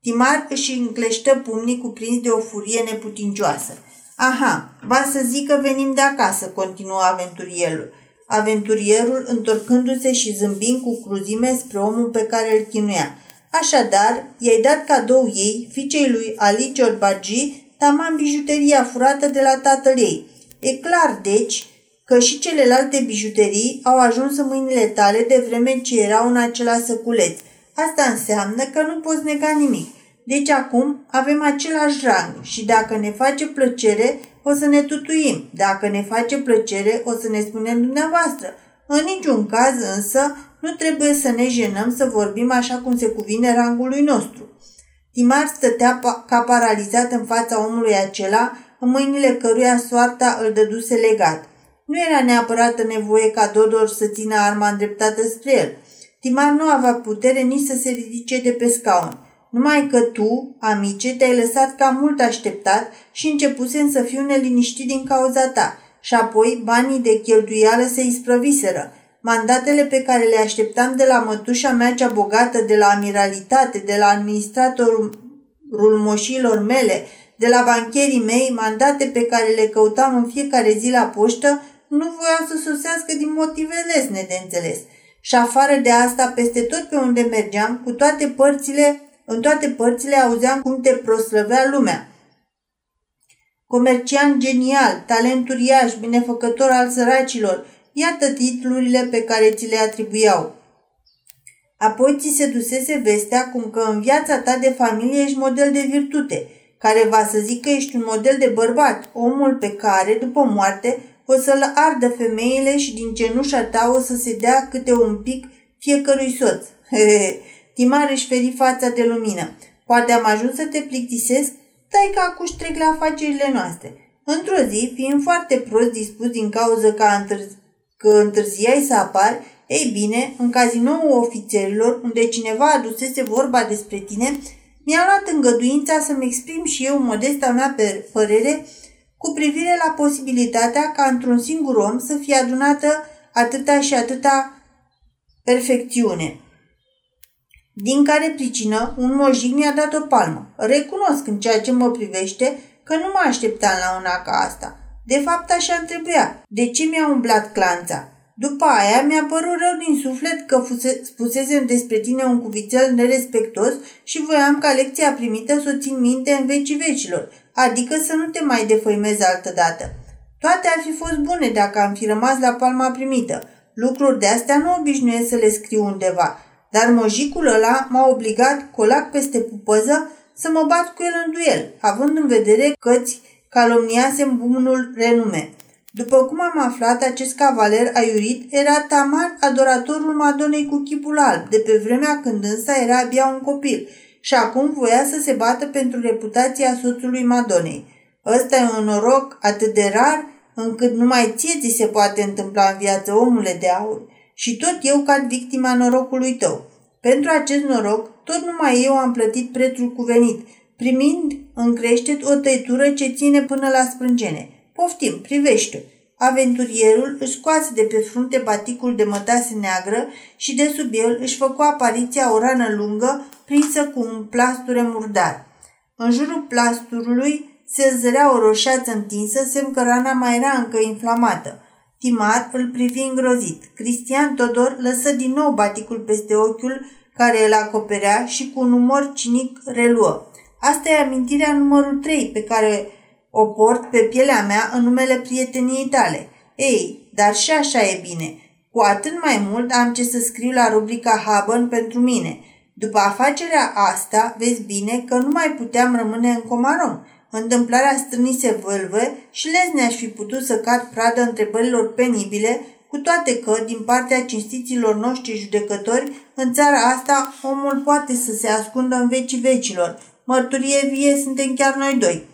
Timar își încleștă pumnii cuprins de o furie neputincioasă. Aha, va să zic că venim de acasă, continuă aventurierul. Aventurierul întorcându-se și zâmbind cu cruzime spre omul pe care îl chinuia. Așadar, i-ai dat cadou ei, fiicei lui Ali Ciorbagi, taman bijuteria furată de la tatăl ei. E clar, deci, că și celelalte bijuterii au ajuns în mâinile tale de vreme ce erau în acela săculeț. Asta înseamnă că nu poți nega nimic. Deci acum avem același rang și dacă ne face plăcere, o să ne tutuim. Dacă ne face plăcere, o să ne spunem dumneavoastră. În niciun caz însă nu trebuie să ne jenăm să vorbim așa cum se cuvine rangului nostru. Timar stătea ca paralizat în fața omului acela, în mâinile căruia soarta îl dăduse legat. Nu era neapărat nevoie ca Dodor să țină arma îndreptată spre el. Timar nu avea putere nici să se ridice de pe scaun. Numai că tu, amice, te-ai lăsat cam mult așteptat și începusem să fiu neliniștit din cauza ta. Și apoi banii de cheltuială se isprăviseră. Mandatele pe care le așteptam de la mătușa mea cea bogată, de la amiralitate, de la administratorul moșilor mele, de la bancherii mei, mandate pe care le căutam în fiecare zi la poștă, nu voiau să sosească din motive lesne de înțeles. Și afară de asta, peste tot pe unde mergeam, cu toate părțile, în toate părțile auzeam cum te proslăvea lumea. Comercian genial, talent uriaș, binefăcător al săracilor, iată titlurile pe care ți le atribuiau. Apoi ți se dusese vestea cum că în viața ta de familie ești model de virtute, care va să zic că ești un model de bărbat, omul pe care, după moarte, o să-l ardă femeile și din cenușa ta o să se dea câte un pic fiecărui soț. Hehe, <laughs> Timar își feri fața de lumină. Poate am ajuns să te plictisesc? Dai că acuși trec la afacerile noastre. Într-o zi, fiind foarte prost dispus din cauza că, întârzi, că întârziai să apari, ei bine, în cazinoul ofițerilor, unde cineva adusese vorba despre tine, mi-a luat îngăduința să-mi exprim și eu modesta mea părere cu privire la posibilitatea ca într-un singur om să fie adunată atâta și atâta perfecțiune. Din care pricină, un mojic mi-a dat o palmă. Recunosc în ceea ce mă privește că nu mă așteptam la una ca asta. De fapt, așa îmi trebuia. De ce mi-a umblat clanța? După aia mi-a părut rău din suflet că fuse, spusesem despre tine un cuvițel nerespectos și voiam ca lecția primită să o țin minte în vecii vecilor, adică să nu te mai defăimezi altădată. Toate ar fi fost bune dacă am fi rămas la palma primită. Lucruri de astea nu obișnuiesc să le scriu undeva, dar mojicul ăla m-a obligat, colac peste pupăză, să mă bat cu el în duel, având în vedere că-ți calomniasem bunul renume. După cum am aflat, acest cavaler aiurit era tamar adoratorul Madonei cu chipul alb, de pe vremea când însă era abia un copil și acum voia să se bată pentru reputația soțului Madonei. Ăsta e un noroc atât de rar încât numai ție ți se poate întâmpla în viață, omule de aur. Și tot eu cad victima norocului tău. Pentru acest noroc, tot numai eu am plătit prețul cuvenit, primind în creștet o tăitură ce ține până la sprângene. Poftim, privește Aventurierul își scoase de pe frunte baticul de mătase neagră și de sub el își făcu apariția o rană lungă prinsă cu un plasture murdar. În jurul plasturului se zărea o roșață întinsă, semn că rana mai era încă inflamată. Timar îl privi îngrozit. Cristian Todor lăsă din nou baticul peste ochiul care îl acoperea și cu un umor cinic reluă. Asta e amintirea numărul 3 pe care o port pe pielea mea în numele prieteniei tale. Ei, dar și așa e bine. Cu atât mai mult am ce să scriu la rubrica Haben pentru mine. După afacerea asta, vezi bine că nu mai puteam rămâne în Comarom. Întâmplarea strânise vâlvă și lezne aș fi putut să cad pradă întrebărilor penibile, cu toate că, din partea cinstiților noștri judecători, în țara asta omul poate să se ascundă în vecii vecilor. Mărturie vie suntem chiar noi doi.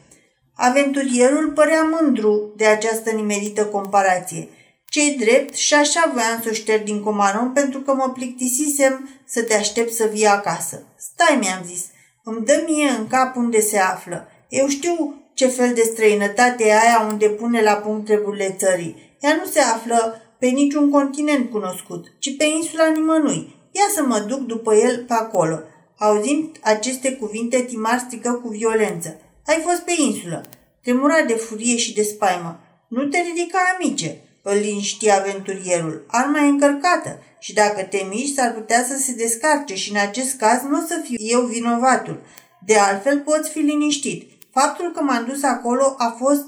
Aventurierul părea mândru de această nimerită comparație. Cei drept și așa voiam să o șterg din comaron pentru că mă plictisisem să te aștept să vii acasă. Stai, mi-am zis, îmi dă mie în cap unde se află. Eu știu ce fel de străinătate e aia unde pune la punct treburile țării. Ea nu se află pe niciun continent cunoscut, ci pe insula nimănui. Ia să mă duc după el pe acolo. Auzind aceste cuvinte, Timar strică cu violență. Ai fost pe insulă. Tremura de furie și de spaimă. Nu te ridica, amice, îl liniști aventurierul. Arma e încărcată și dacă te miști, s-ar putea să se descarce și în acest caz nu o să fiu eu vinovatul. De altfel, poți fi liniștit. Faptul că m-am dus acolo a fost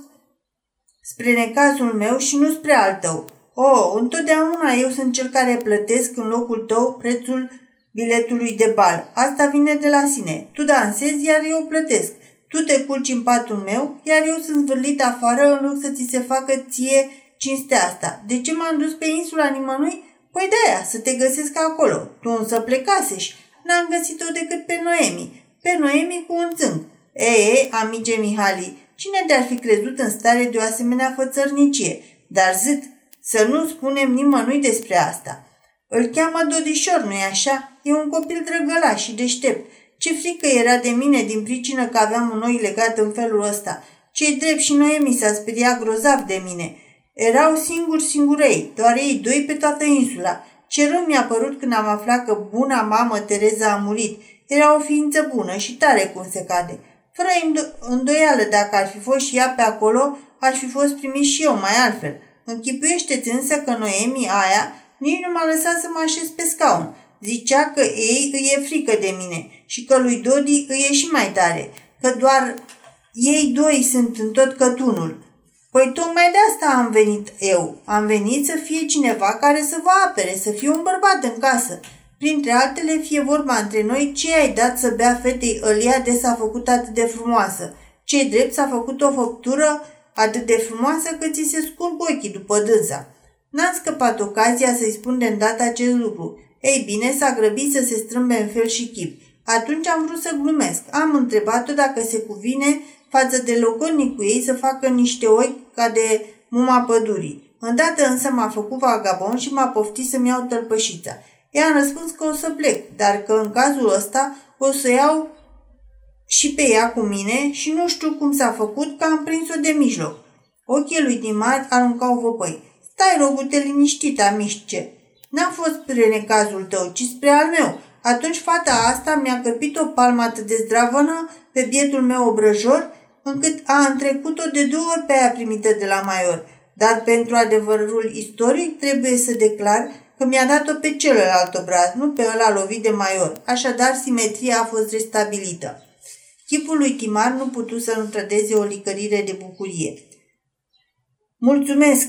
spre necazul meu și nu spre al tău. Oh, întotdeauna eu sunt cel care plătesc în locul tău prețul biletului de bal. Asta vine de la sine. Tu dansezi, iar eu plătesc. Tu te culci în patul meu, iar eu sunt zvârlit afară în loc să ți se facă ție cinstea asta. De ce m-am dus pe insula nimănui? Păi de aia, să te găsesc acolo. Tu însă plecasești. N-am găsit-o decât pe Noemi. Pe Noemi cu un țânc. Ei, amice Mihali, cine te-ar fi crezut în stare de o asemenea fățărnicie? Dar zât, să nu spunem nimănui despre asta. Îl cheamă Dodișor, nu-i așa? E un copil drăgălaș și deștept ce frică era de mine din pricină că aveam un oi legat în felul ăsta. Cei drept și Noemi s-a speriat grozav de mine. Erau singuri singurei, doar ei doi pe toată insula. Ce rău mi-a părut când am aflat că buna mamă Tereza a murit. Era o ființă bună și tare cum se cade. Fără îndoială, dacă ar fi fost și ea pe acolo, aș fi fost primit și eu mai altfel. Închipuiește-ți însă că Noemi aia nici nu m-a lăsat să mă așez pe scaun. Zicea că ei îi e frică de mine și că lui Dodi îi e și mai tare, că doar ei doi sunt în tot cătunul. Păi tocmai de asta am venit eu. Am venit să fie cineva care să vă apere, să fie un bărbat în casă. Printre altele, fie vorba între noi, ce ai dat să bea fetei Ălia de s-a făcut atât de frumoasă? Ce drept s-a făcut o făptură atât de frumoasă că ți se scurg ochii după dânsa. N-am scăpat ocazia să-i spun de îndată acest lucru. Ei bine, s-a grăbit să se strâmbe în fel și chip. Atunci am vrut să glumesc. Am întrebat-o dacă se cuvine față de cu ei să facă niște ochi ca de muma pădurii. Îndată însă m-a făcut vagabon și m-a poftit să-mi iau tălpășița. Ea a răspuns că o să plec, dar că în cazul ăsta o să iau și pe ea cu mine și nu știu cum s-a făcut că am prins-o de mijloc. Ochii lui Dimar aruncau văpăi. Stai, rogute, liniștit, amișce. N-a fost spre necazul tău, ci spre al meu. Atunci fata asta mi-a căpit o palmă atât de zdravănă pe bietul meu obrăjor, încât a întrecut-o de două ori pe aia primită de la Maior. Dar pentru adevărul istoric trebuie să declar că mi-a dat-o pe celălalt obraz, nu pe ăla lovit de Maior. Așadar, simetria a fost restabilită. Chipul lui Timar nu putu să nu trădeze o licărire de bucurie. Mulțumesc,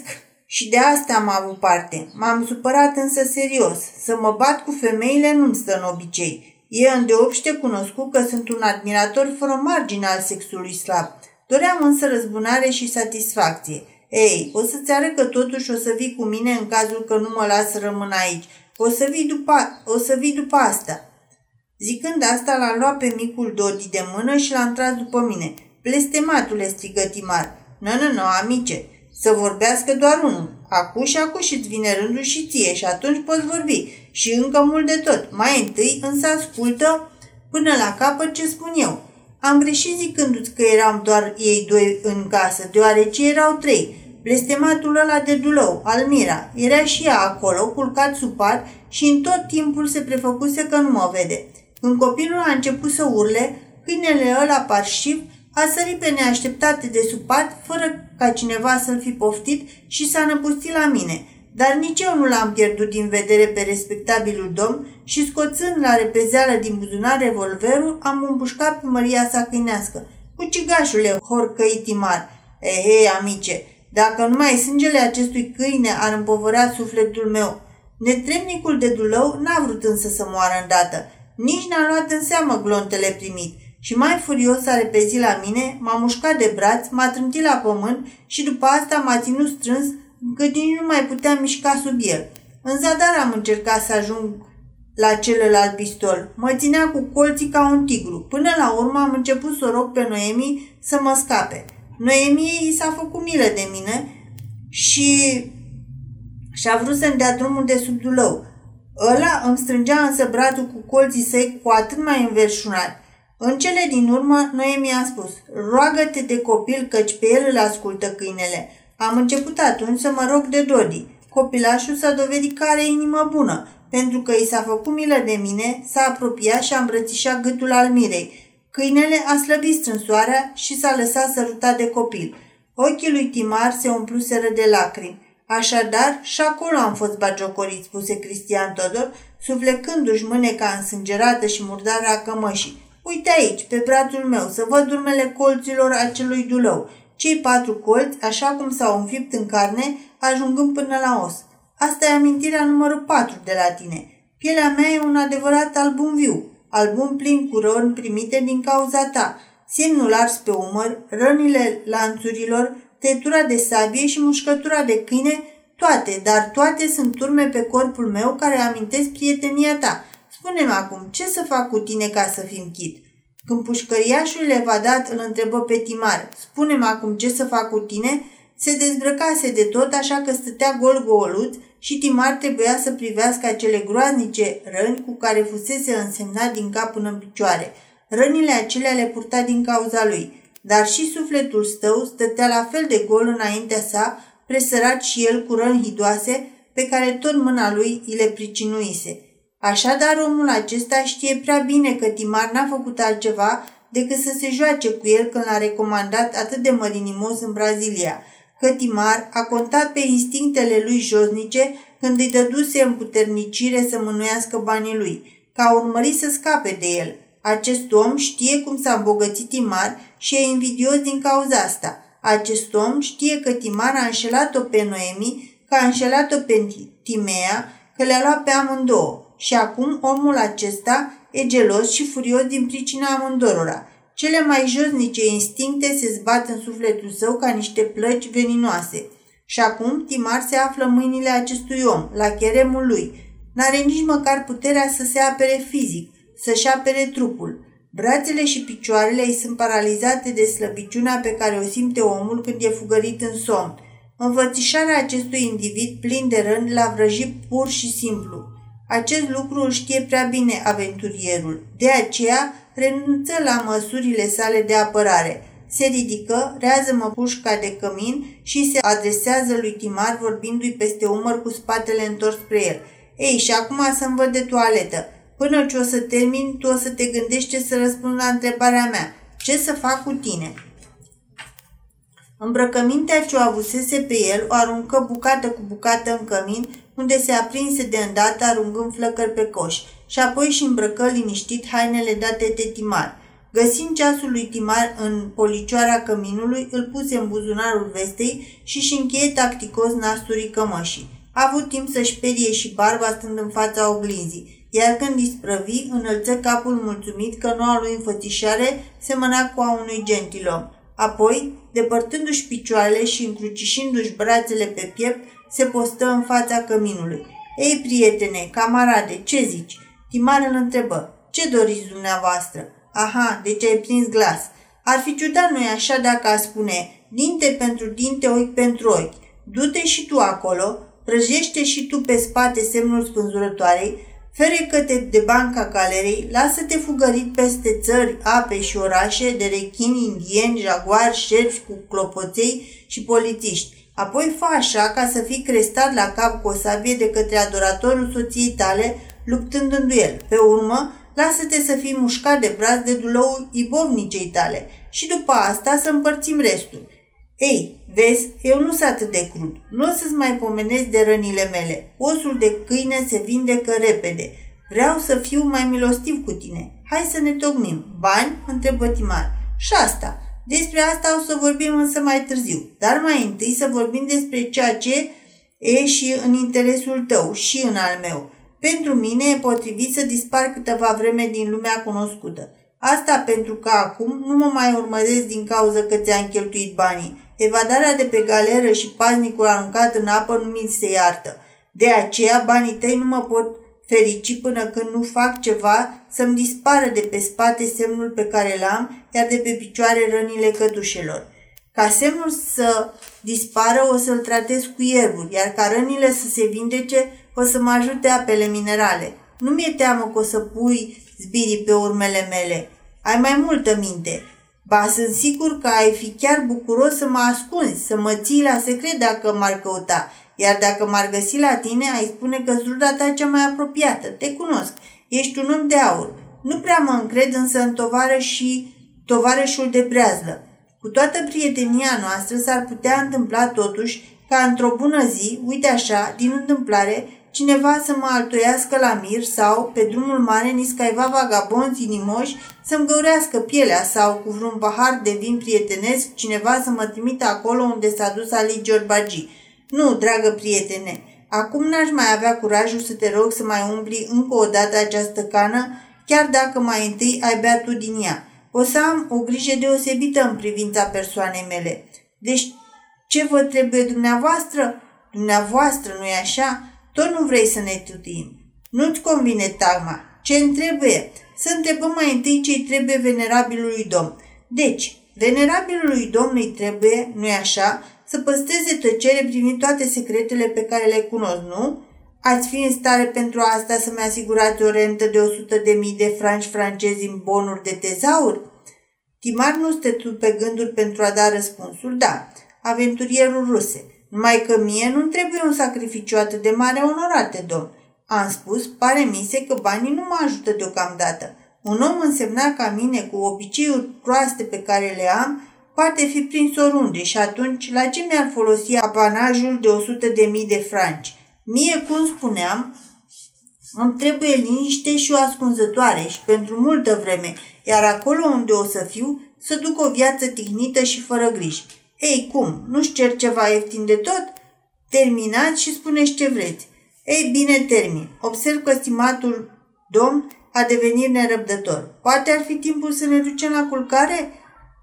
și de asta am avut parte. M-am supărat însă serios. Să mă bat cu femeile nu-mi stă în obicei. E îndeopște cunoscut că sunt un admirator fără margine al sexului slab. Doream însă răzbunare și satisfacție. Ei, o să-ți arăt că totuși o să vii cu mine în cazul că nu mă las să rămân aici. O să vii după, o să vii după asta. Zicând asta, l-a luat pe micul Dodi de mână și l-a întras după mine. Blestematule, strigă Timar. Nu, nu, nu, amice, Să vorbească doar unul. Acu și acu și-ți vine rândul și ție și atunci poți vorbi. Și încă mult de tot. Mai întâi însă ascultă până la capăt ce spun eu. Am greșit zicându-ți că eram doar ei doi în casă, deoarece erau trei. Blestematul ăla de dulău, Almira, era și ea acolo, culcat sub pat și în tot timpul se prefăcuse că nu mă vede. Când copilul a început să urle, câinele ăla parșiv a sărit pe neașteptate de sub pat, fără ca cineva să-l fi poftit și s-a năpustit la mine. Dar nici eu nu l-am pierdut din vedere pe respectabilul domn și scoțând la repezeală din buzunar revolverul, am împușcat pe Maria sa câinească. Ucigașule, horcăi timar! Ehei, amice, dacă numai sângele acestui câine ar împovăra sufletul meu. Netremnicul de dulău n-a vrut însă să moară îndată. Nici n-a luat în seamă glontele primit și mai furios a repezit la mine, m-a mușcat de braț, m-a trântit la pământ și după asta m-a ținut strâns încât nici nu mai puteam mișca sub el. În zadar am încercat să ajung la celălalt pistol. Mă ținea cu colții ca un tigru. Până la urmă am început să rog pe Noemi să mă scape. Noemie i s-a făcut milă de mine și și-a vrut să-mi dea drumul de sub dulău. Ăla îmi strângea însă brațul cu colții săi cu atât mai înverșunat. În cele din urmă, Noemi a spus, roagă-te de copil căci pe el îl ascultă câinele. Am început atunci să mă rog de Dodi. Copilașul s-a dovedit că are inimă bună, pentru că i s-a făcut milă de mine, s-a apropiat și a îmbrățișat gâtul al mirei. Câinele a slăbit strânsoarea și s-a lăsat sărutat de copil. Ochii lui Timar se umpluseră de lacrimi. Așadar, și acolo am fost bagiocorit, spuse Cristian Todor, suflecându-și mâneca însângerată și murdară a cămășii. Uite aici, pe brațul meu, să văd urmele colților acelui dulău. Cei patru colți, așa cum s-au înfipt în carne, ajungând până la os. Asta e amintirea numărul patru de la tine. Pielea mea e un adevărat album viu, album plin cu răni primite din cauza ta, semnul ars pe umăr, rănile lanțurilor, tăietura de sabie și mușcătura de câine, toate, dar toate sunt turme pe corpul meu care amintesc prietenia ta. Spune-mi acum, ce să fac cu tine ca să fim chit? Când pușcăriașul le va dat, îl întrebă pe Timar. Spune-mi acum ce să fac cu tine? Se dezbrăcase de tot, așa că stătea gol golut și Timar trebuia să privească acele groaznice răni cu care fusese însemnat din cap până în picioare. Rănile acelea le purta din cauza lui dar și sufletul stău stătea la fel de gol înaintea sa, presărat și el cu răni hidoase, pe care tot mâna lui îi le pricinuise. Așadar, omul acesta știe prea bine că Timar n-a făcut altceva decât să se joace cu el când l-a recomandat atât de mărinimos în Brazilia, că Timar a contat pe instinctele lui josnice când îi dăduse în puternicire să mânuiască banii lui, că a urmărit să scape de el – acest om știe cum s-a îmbogățit Timar și e invidios din cauza asta. Acest om știe că Timar a înșelat-o pe Noemi, că a înșelat-o pe Timea, că le-a luat pe amândouă. Și acum omul acesta e gelos și furios din pricina amândorora. Cele mai josnice instincte se zbat în sufletul său ca niște plăci veninoase. Și acum Timar se află în mâinile acestui om, la cheremul lui. N-are nici măcar puterea să se apere fizic să-și apere trupul. Brațele și picioarele îi sunt paralizate de slăbiciunea pe care o simte omul când e fugărit în somn. Învățișarea acestui individ plin de răni l-a vrăjit pur și simplu. Acest lucru îl știe prea bine aventurierul. De aceea renunță la măsurile sale de apărare. Se ridică, rează pușca de cămin și se adresează lui Timar vorbindu-i peste umăr cu spatele întors spre el. Ei, și acum să-mi văd de toaletă. Până ce o să termin, tu o să te gândești ce să răspund la întrebarea mea. Ce să fac cu tine? Îmbrăcămintea ce o avusese pe el o aruncă bucată cu bucată în cămin, unde se aprinse de îndată aruncând flăcări pe coș, și apoi și îmbrăcă liniștit hainele date de Timar. Găsind ceasul lui Timar în policioara căminului, îl puse în buzunarul vestei și și încheie tacticos nasturii cămășii. A avut timp să-și perie și barba stând în fața oglinzii iar când isprăvi, înălță capul mulțumit că noua lui înfățișare semăna cu a unui gentilom. Apoi, depărtându-și picioarele și încrucișindu-și brațele pe piept, se postă în fața căminului. Ei, prietene, camarade, ce zici?" Timar îl întrebă. Ce doriți dumneavoastră?" Aha, deci ai prins glas. Ar fi ciudat noi așa dacă a spune dinte pentru dinte, ochi pentru ochi. Du-te și tu acolo, prăjește și tu pe spate semnul spânzurătoarei, ferecă-te de banca galerei, lasă-te fugărit peste țări, ape și orașe de rechini, indieni, jaguari, șerpi cu clopoței și polițiști. Apoi fă așa ca să fii crestat la cap cu o sabie de către adoratorul soției tale, luptând în duel. Pe urmă, lasă-te să fii mușcat de braț de dulou ibovnicei tale și după asta să împărțim restul. Ei, vezi, eu nu sunt atât de crud. Nu o să-ți mai pomenesc de rănile mele. Osul de câine se vindecă repede. Vreau să fiu mai milostiv cu tine. Hai să ne tocmim. Bani? întrebă Timar. Și asta. Despre asta o să vorbim însă mai târziu. Dar mai întâi să vorbim despre ceea ce e și în interesul tău și în al meu. Pentru mine e potrivit să dispar câteva vreme din lumea cunoscută. Asta pentru că acum nu mă mai urmăresc din cauza că ți-am cheltuit banii. Evadarea de pe galeră și paznicul aruncat în apă nu mi se iartă. De aceea banii tăi nu mă pot ferici până când nu fac ceva să-mi dispară de pe spate semnul pe care l-am, iar de pe picioare rănile cătușelor. Ca semnul să dispară o să-l tratez cu ierburi, iar ca rănile să se vindece o să mă ajute apele minerale. Nu mi-e teamă că o să pui zbirii pe urmele mele. Ai mai multă minte. Ba, sunt sigur că ai fi chiar bucuros să mă ascunzi, să mă ții la secret dacă m-ar căuta, iar dacă m-ar găsi la tine, ai spune că zruda ta cea mai apropiată. Te cunosc. Ești un om de aur. Nu prea mă încred însă în tovară și tovarășul de breazlă. Cu toată prietenia noastră s-ar putea întâmpla totuși ca într-o bună zi, uite așa, din întâmplare, cineva să mă altoiască la mir sau, pe drumul mare, niscaiva vagabonzi inimoși să-mi găurească pielea sau, cu vreun pahar de vin prietenesc, cineva să mă trimită acolo unde s-a dus Ali Giorbaji. Nu, dragă prietene, acum n-aș mai avea curajul să te rog să mai umbli încă o dată această cană, chiar dacă mai întâi ai bea tu din ea. O să am o grijă deosebită în privința persoanei mele. Deci, ce vă trebuie dumneavoastră? Dumneavoastră, nu-i așa? Tot nu vrei să ne tutim. Nu-ți convine tagma. ce îmi trebuie? Să întrebăm mai întâi ce-i trebuie venerabilului domn. Deci, venerabilului domn îi trebuie, nu-i așa, să păstreze tăcere privind toate secretele pe care le cunosc, nu? Ați fi în stare pentru asta să-mi asigurați o rentă de 100 de mii de franci francezi în bonuri de tezaur? Timar nu tu pe gânduri pentru a da răspunsul, da, aventurierul ruse. Numai că mie nu trebuie un sacrificiu atât de mare onorate, domn. Am spus, pare mi se că banii nu mă ajută deocamdată. Un om însemna ca mine, cu obiceiuri proaste pe care le am, poate fi prins oriunde și atunci la ce mi-ar folosi apanajul de 100 de mii de franci? Mie, cum spuneam, îmi trebuie liniște și o ascunzătoare și pentru multă vreme, iar acolo unde o să fiu, să duc o viață tihnită și fără griji. Ei, cum? Nu-ți cer ceva ieftin de tot? Terminați și spuneți ce vreți. Ei, bine, termin. Observ că stimatul domn a devenit nerăbdător. Poate ar fi timpul să ne ducem la culcare?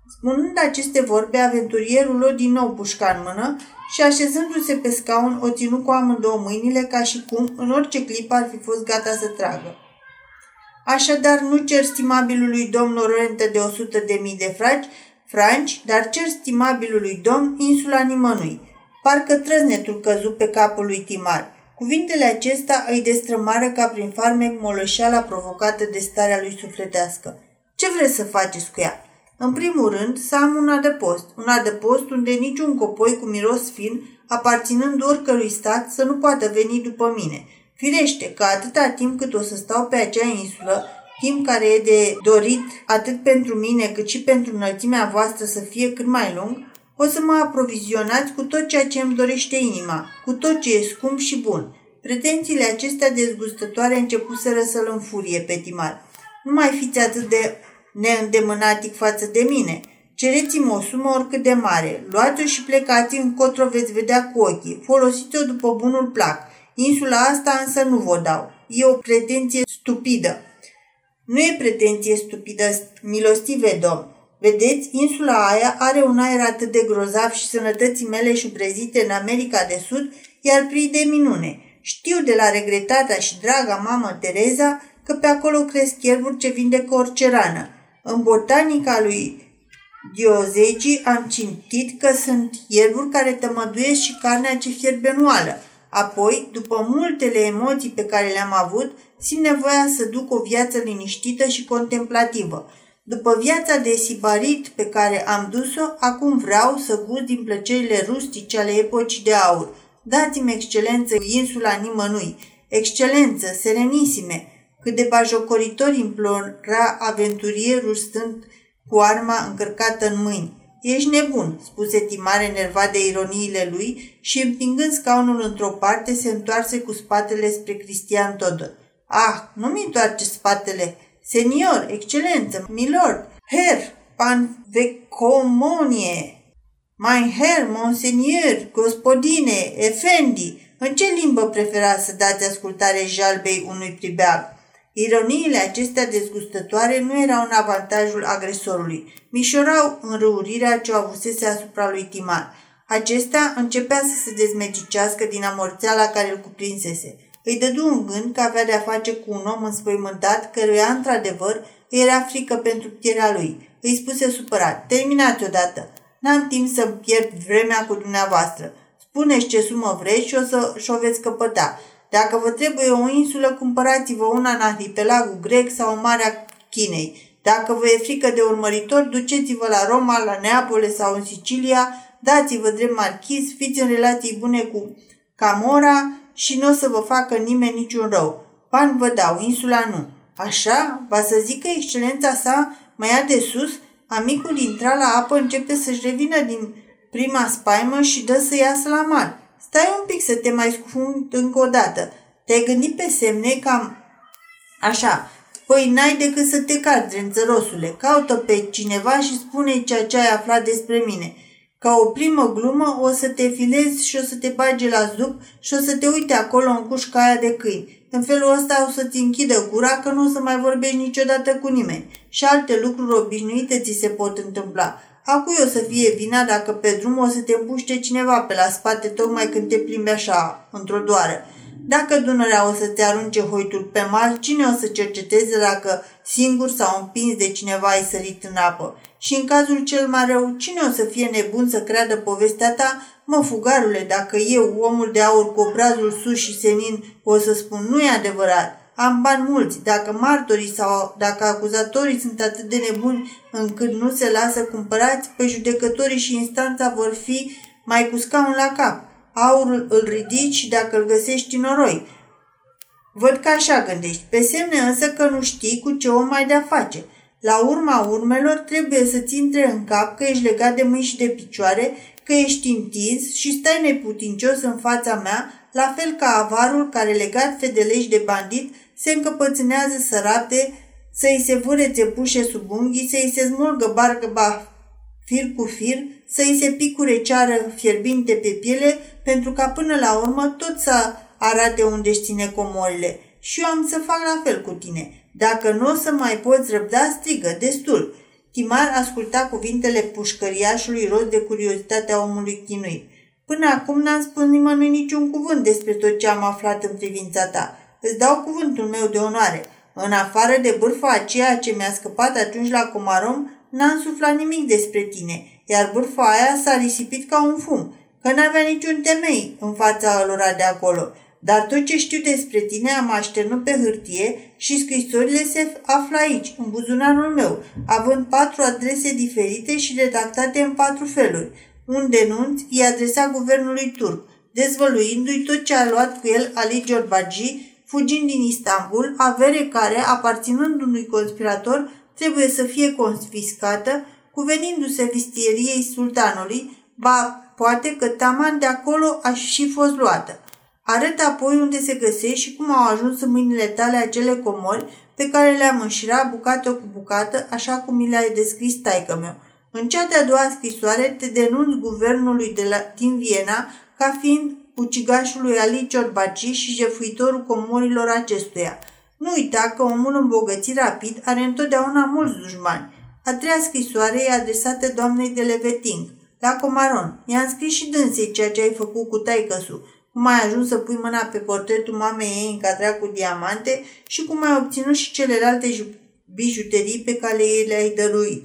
Spunând aceste vorbe, aventurierul o din nou pușca în mână și așezându-se pe scaun, o ținu cu amândouă mâinile ca și cum, în orice clip, ar fi fost gata să tragă. Așadar, nu cer stimabilului domn o rentă de 100 de mii de franci, franci, dar cer stimabilului domn insula nimănui. Parcă trăznetul căzu pe capul lui Timar. Cuvintele acestea îi destrămară ca prin farmec molășeala provocată de starea lui sufletească. Ce vreți să faceți cu ea? În primul rând, să am un adăpost. Un adăpost unde niciun copoi cu miros fin, aparținând oricărui stat, să nu poată veni după mine. Firește că atâta timp cât o să stau pe acea insulă, timp care e de dorit atât pentru mine cât și pentru înălțimea voastră să fie cât mai lung, o să mă aprovizionați cu tot ceea ce îmi dorește inima, cu tot ce e scump și bun. Pretențiile acestea dezgustătoare începuseră să-l înfurie pe Timar. Nu mai fiți atât de neîndemânatic față de mine. Cereți-mi o sumă oricât de mare. Luați-o și plecați încotro veți vedea cu ochii. Folosiți-o după bunul plac. Insula asta însă nu vă dau. E o pretenție stupidă. Nu e pretenție stupidă, milostive domn. Vedeți, insula aia are un aer atât de grozav și sănătății mele șubrezite în America de Sud, iar prii de minune. Știu de la regretata și draga mamă Tereza că pe acolo cresc ierburi ce vindecă orice rană. În botanica lui Diozegii am citit că sunt ierburi care tămăduiesc și carnea ce fierbe nuală. Apoi, după multele emoții pe care le-am avut, simt nevoia să duc o viață liniștită și contemplativă. După viața de sibarit pe care am dus-o, acum vreau să gust din plăcerile rustice ale epocii de aur. Dați-mi excelență insula nimănui. Excelență, serenisime, cât de bajocoritor implora aventurierul stând cu arma încărcată în mâini. Ești nebun, spuse Timar enervat de ironiile lui și împingând scaunul într-o parte, se întoarse cu spatele spre Cristian Todor. Ah, nu mi întoarce spatele. Senior, excelență, milord, her, pan vecomonie, mein her, monseigneur, gospodine, efendi, în ce limbă preferați să dați ascultare jalbei unui pribeag? Ironiile acestea dezgustătoare nu erau în avantajul agresorului. Mișorau înrăurirea ce o avusese asupra lui Timar. Acesta începea să se dezmecicească din amorțeala care îl cuprinsese. Îi dădu un gând că avea de-a face cu un om înspăimântat, căruia, într-adevăr, îi era frică pentru puterea lui. Îi spuse supărat, terminați odată. N-am timp să pierd vremea cu dumneavoastră. Spuneți ce sumă vreți și o să și o veți căpăta. Dacă vă trebuie o insulă, cumpărați-vă una în arhipelagul grec sau în Marea Chinei. Dacă vă e frică de urmăritori, duceți-vă la Roma, la Neapole sau în Sicilia, dați-vă drept marchiz, fiți în relații bune cu Camora și nu o să vă facă nimeni niciun rău. Bani vă dau, insula nu. Așa? Va să zică excelența sa mai ia de sus? Amicul intra la apă, începe să-și revină din prima spaimă și dă să iasă la mal. Stai un pic să te mai scufund încă o dată. Te-ai gândit pe semne cam... Așa, păi n-ai decât să te calzi, înțărosule. Caută pe cineva și spune ceea ce ai aflat despre mine. Ca o primă glumă o să te filezi și o să te bage la zub și o să te uite acolo în cușca aia de câini. În felul ăsta o să-ți închidă gura că nu o să mai vorbești niciodată cu nimeni. Și alte lucruri obișnuite ți se pot întâmpla. A cui o să fie vina dacă pe drum o să te împuște cineva pe la spate tocmai când te plimbi așa, într-o doară? Dacă Dunărea o să te arunce hoitul pe mal, cine o să cerceteze dacă singur sau împins de cineva ai sărit în apă? Și în cazul cel mai rău, cine o să fie nebun să creadă povestea ta? Mă, fugarule, dacă eu, omul de aur cu obrazul sus și senin, o să spun nu e adevărat. Am bani mulți. Dacă martorii sau dacă acuzatorii sunt atât de nebuni încât nu se lasă cumpărați, pe judecătorii și instanța vor fi mai cu scaun la cap. Aurul îl ridici și dacă îl găsești noroi. Văd că așa gândești. Pe semne însă că nu știi cu ce om mai de-a face. La urma urmelor trebuie să-ți intre în cap că ești legat de mâini și de picioare, că ești întins și stai neputincios în fața mea, la fel ca avarul care legat fedelești de bandit se încăpățânează să rate, să-i se vârețe pușe sub unghii, să-i se smulgă barcă ba fir cu fir, să-i se picure ceară fierbinte pe piele, pentru ca până la urmă tot să arate unde își ține comorile. Și eu am să fac la fel cu tine. Dacă nu o să mai poți răbda, strigă, destul. Timar asculta cuvintele pușcăriașului rost de curiozitatea omului chinuit. Până acum n-am spus nimănui niciun cuvânt despre tot ce am aflat în privința ta. Îți dau cuvântul meu de onoare. În afară de bârfa aceea ce mi-a scăpat atunci la Comarom, n-am suflat nimic despre tine, iar bârfa aia s-a risipit ca un fum, că n-avea niciun temei în fața lor de acolo. Dar tot ce știu despre tine am așternut pe hârtie și scrisorile se află aici, în buzunarul meu, având patru adrese diferite și redactate în patru feluri. Un denunț e adresat guvernului turc, dezvăluindu-i tot ce a luat cu el Ali Giorbaji fugind din Istanbul, avere care, aparținând unui conspirator, trebuie să fie confiscată, cuvenindu-se vistieriei sultanului, ba poate că taman de acolo a și fost luată. Arăt apoi unde se găsește și cum au ajuns în mâinile tale acele comori pe care le-am înșirat bucată cu bucată, așa cum mi le-ai descris taică meu. În cea de-a doua scrisoare te denunț guvernului de la, din Viena ca fiind ucigașul lui Ali Ciorbaci și jefuitorul comorilor acestuia. Nu uita că omul îmbogățit rapid are întotdeauna mulți dușmani. A treia scrisoare e adresată doamnei de Leveting, la Comaron. I-am scris și dânsei ceea ce ai făcut cu taicăsu, cum ai ajuns să pui mâna pe portretul mamei ei încadrat cu diamante și cum ai obținut și celelalte bijuterii pe care ei le-ai dăruit.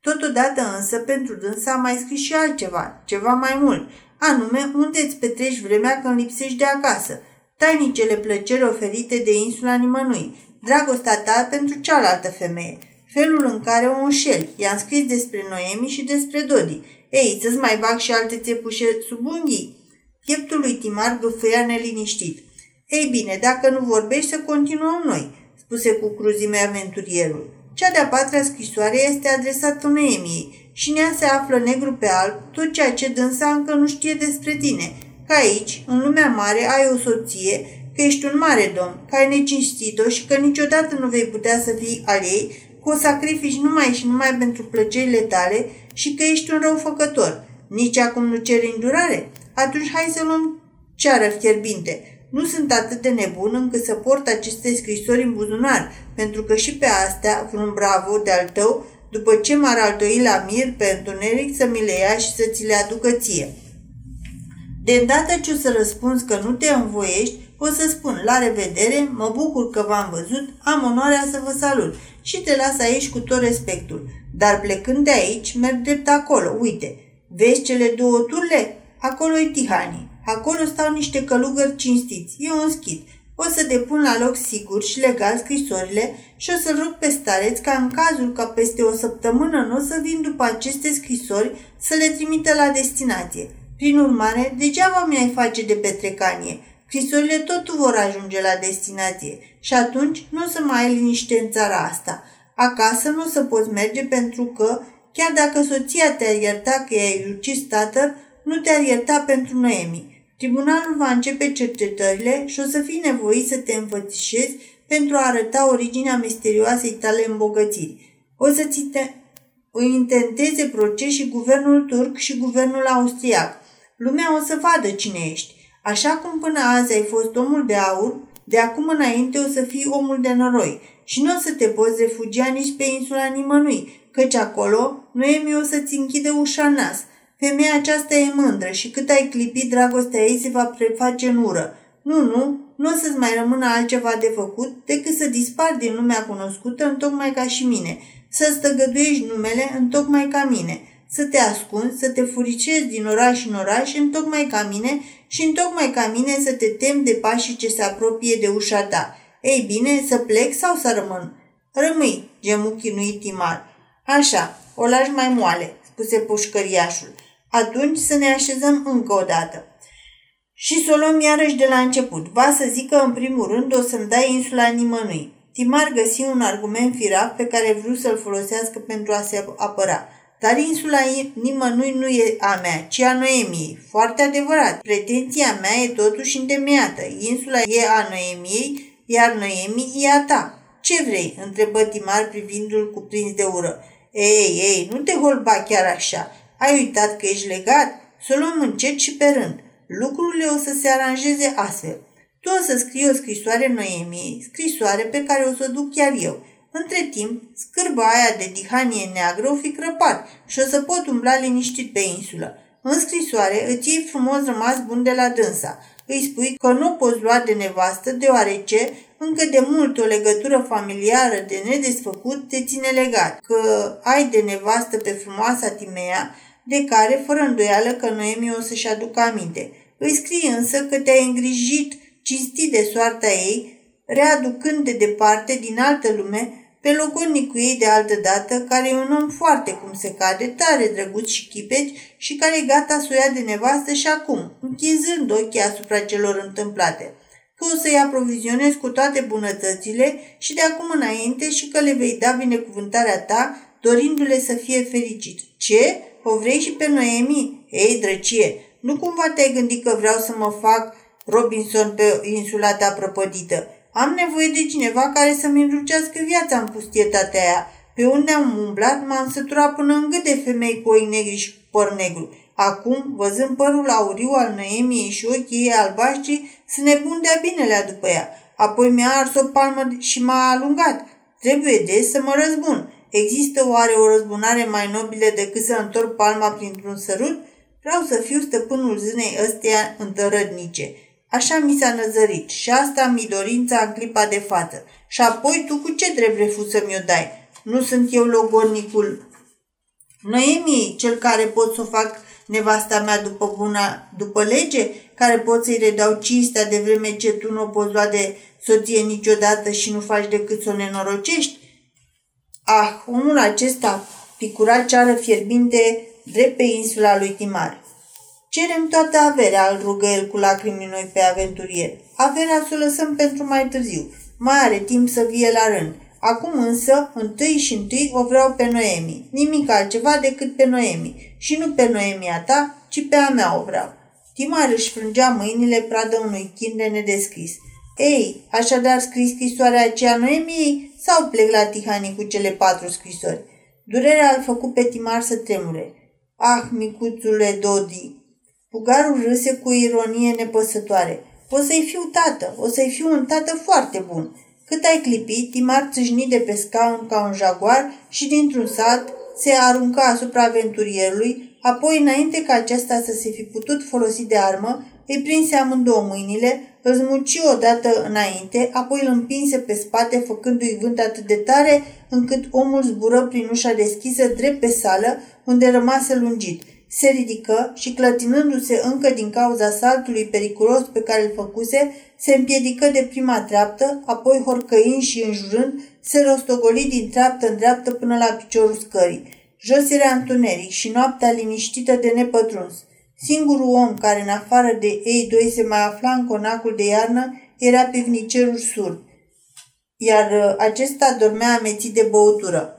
Totodată însă, pentru dânsa a mai scris și altceva, ceva mai mult, anume unde îți petreci vremea când lipsești de acasă, tainicele plăceri oferite de insula nimănui, dragostea ta pentru cealaltă femeie, felul în care o înșeli. I-am scris despre Noemi și despre Dodi. Ei, să-ți mai bag și alte țepușe sub unghii? Pieptul lui Timar gâfâia neliniștit. Ei bine, dacă nu vorbești, să continuăm noi, spuse cu cruzime aventurierul. Cea de-a patra scrisoare este adresată Noemiei și în ea se află negru pe alb tot ceea ce dânsa încă nu știe despre tine, că aici, în lumea mare, ai o soție, că ești un mare domn, că ai necinstit-o și că niciodată nu vei putea să fii al ei, că o sacrifici numai și numai pentru plăcerile tale și că ești un răufăcător. Nici acum nu ceri îndurare? Atunci hai să luăm ceară fierbinte. Nu sunt atât de nebun încât să port aceste scrisori în buzunar, pentru că și pe astea, vreun bravo de-al tău, după ce m-ar altoi la mir pe întuneric, să mi le ia și să ți le aducă ție. De îndată ce o să răspunzi că nu te învoiești, o să spun la revedere, mă bucur că v-am văzut, am onoarea să vă salut și te las aici cu tot respectul. Dar plecând de aici, merg drept acolo, uite, vezi cele două turle? acolo e Tihani. Acolo stau niște călugări cinstiți. E un schid. O să depun la loc sigur și legal scrisorile și o să rog pe stareț ca în cazul ca peste o săptămână nu o să vin după aceste scrisori să le trimită la destinație. Prin urmare, degeaba mi-ai face de petrecanie. Scrisorile tot vor ajunge la destinație și atunci nu o să mai ai liniște în țara asta. Acasă nu o să poți merge pentru că, chiar dacă soția te-a iertat că i-ai ucis tatăl, nu te-ar ierta pentru Noemi. Tribunalul va începe cercetările și o să fii nevoit să te înfățișezi pentru a arăta originea misterioasei tale îmbogățiri. O să ți te îi intenteze proces și guvernul turc și guvernul austriac. Lumea o să vadă cine ești. Așa cum până azi ai fost omul de aur, de acum înainte o să fii omul de noroi și nu o să te poți refugia nici pe insula nimănui, căci acolo Noemi o să-ți închide ușa nas. Femeia aceasta e mândră și cât ai clipit, dragostea ei se va preface în ură. Nu, nu, nu o să-ți mai rămână altceva de făcut decât să dispari din lumea cunoscută în tocmai ca și mine, să stăgăduiești numele în tocmai ca mine, să te ascunzi, să te furicezi din oraș în oraș în tocmai ca mine și în tocmai ca mine să te temi de pașii ce se apropie de ușa ta. Ei bine, să plec sau să rămân? Rămâi, gemu chinuit Timar. Așa, o lași mai moale, spuse pușcăriașul. Atunci să ne așezăm încă o dată. Și să o luăm iarăși de la început. Va să zic că în primul rând o să-mi dai insula nimănui. Timar găsi un argument firav pe care vreau să-l folosească pentru a se apăra. Dar insula nimănui nu e a mea, ci a Noemiei. Foarte adevărat. Pretenția mea e totuși întemeiată. Insula e a Noemiei, iar Noemi e a ta. Ce vrei?" întrebă Timar privindul cuprins de ură. Ei, ei, nu te holba chiar așa. Ai uitat că ești legat? Să o luăm încet și pe rând. Lucrurile o să se aranjeze astfel. Tu o să scrii o scrisoare Noemiei, scrisoare pe care o să o duc chiar eu. Între timp, scârba aia de dihanie neagră o fi crăpat și o să pot umbla liniștit pe insulă. În scrisoare îți iei frumos rămas bun de la dânsa. Îi spui că nu poți lua de nevastă deoarece încă de mult o legătură familiară de nedesfăcut te ține legat, că ai de nevastă pe frumoasa Timea de care, fără îndoială că Noemi o să-și aducă aminte. Îi scrie însă că te-ai îngrijit cinstit de soarta ei, readucând de departe din altă lume pe logodnicul ei de altă dată, care e un om foarte cum se cade, tare drăguț și chipeci și care e gata să o ia de nevastă și acum, închinzând ochii asupra celor întâmplate că o să-i aprovizionezi cu toate bunătățile și de acum înainte și că le vei da binecuvântarea ta, dorindu-le să fie fericit. Ce? O vrei și pe Noemi? Ei, drăcie, nu cumva te-ai gândit că vreau să mă fac Robinson pe insula ta prăpădită? Am nevoie de cineva care să-mi înrucească viața în pustietatea aia. Pe unde am umblat, m-am săturat până în gât de femei cu oi negri și păr negru. Acum, văzând părul auriu al Noemiei și ochii ei albaștri, se nebundea binelea după ea. Apoi mi-a ars o palmă și m-a alungat. Trebuie de să mă răzbun. Există oare o răzbunare mai nobilă decât să întorc palma printr-un sărut? Vreau să fiu stăpânul zânei ăsteia întărădnice. Așa mi s-a năzărit și asta mi dorința în clipa de față. Și apoi tu cu ce drept refuz să mi-o dai? Nu sunt eu logornicul Noemi, cel care pot să o fac nevasta mea după buna, după lege, care pot să-i redau cinstea de vreme ce tu nu o poți lua de soție niciodată și nu faci decât să o nenorocești? Ah, omul acesta picura ceară fierbinte drept pe insula lui Timar. Cerem toată averea, îl rugă el cu lacrimi noi pe aventurier. Averea să o lăsăm pentru mai târziu. Mai are timp să vie la rând. Acum însă, întâi și întâi o vreau pe Noemi. Nimic altceva decât pe Noemi. Și nu pe Noemia ta, ci pe a mea o vreau. Timar își frângea mâinile pradă unui chin de nedescris. Ei, așadar scris scrisoarea aceea Noemiei sau plec la Tihani cu cele patru scrisori? Durerea îl făcut pe Timar să tremure. Ah, micuțule Dodi! Pugarul râse cu ironie nepăsătoare. O să-i fiu tată, o să-i fiu un tată foarte bun. Cât ai clipit, Timar țâșni de pe scaun ca un jaguar și dintr-un sat se aruncă asupra aventurierului, apoi, înainte ca acesta să se fi putut folosi de armă, îi prinse amândouă mâinile, îl zmuci odată înainte, apoi îl împinse pe spate, făcându-i vânt atât de tare, încât omul zbură prin ușa deschisă drept pe sală, unde rămase lungit. Se ridică și, clătinându-se încă din cauza saltului periculos pe care îl făcuse, se împiedică de prima treaptă, apoi horcăind și înjurând, se rostogoli din treaptă în dreaptă până la piciorul scării. Jos era întuneric și noaptea liniștită de nepătruns. Singurul om care în afară de ei doi se mai afla în conacul de iarnă era pivnicerul surd, iar uh, acesta dormea amețit de băutură.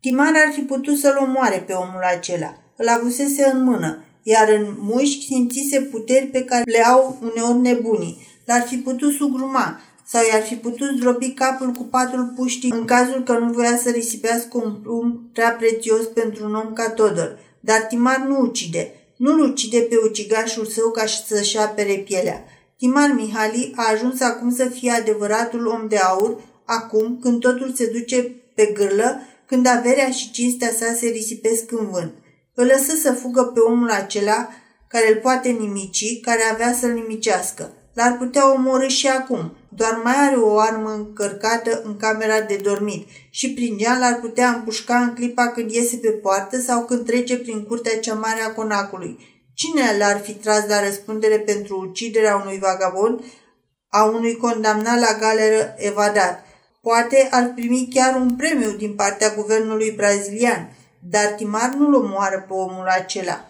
Timar ar fi putut să-l omoare pe omul acela. Îl avusese în mână, iar în mușchi simțise puteri pe care le au uneori nebunii. L-ar fi putut sugruma sau i-ar fi putut zdrobi capul cu patul puștii în cazul că nu voia să risipească un plumb prea prețios pentru un om ca Todor. Dar Timar nu ucide. Nu-l ucide pe ucigașul său ca să-și apere pielea. Timar Mihali a ajuns acum să fie adevăratul om de aur, acum când totul se duce pe gârlă, când averea și cinstea sa se risipesc în vânt. Îl lăsă să fugă pe omul acela care îl poate nimici, care avea să-l nimicească. L-ar putea omorâ și acum, doar mai are o armă încărcată în camera de dormit și prin ea l-ar putea împușca în clipa când iese pe poartă sau când trece prin curtea cea mare a conacului. Cine l-ar fi tras la răspundere pentru uciderea unui vagabond, a unui condamnat la galeră evadat? Poate ar primi chiar un premiu din partea guvernului brazilian, dar Timar nu-l omoară pe omul acela.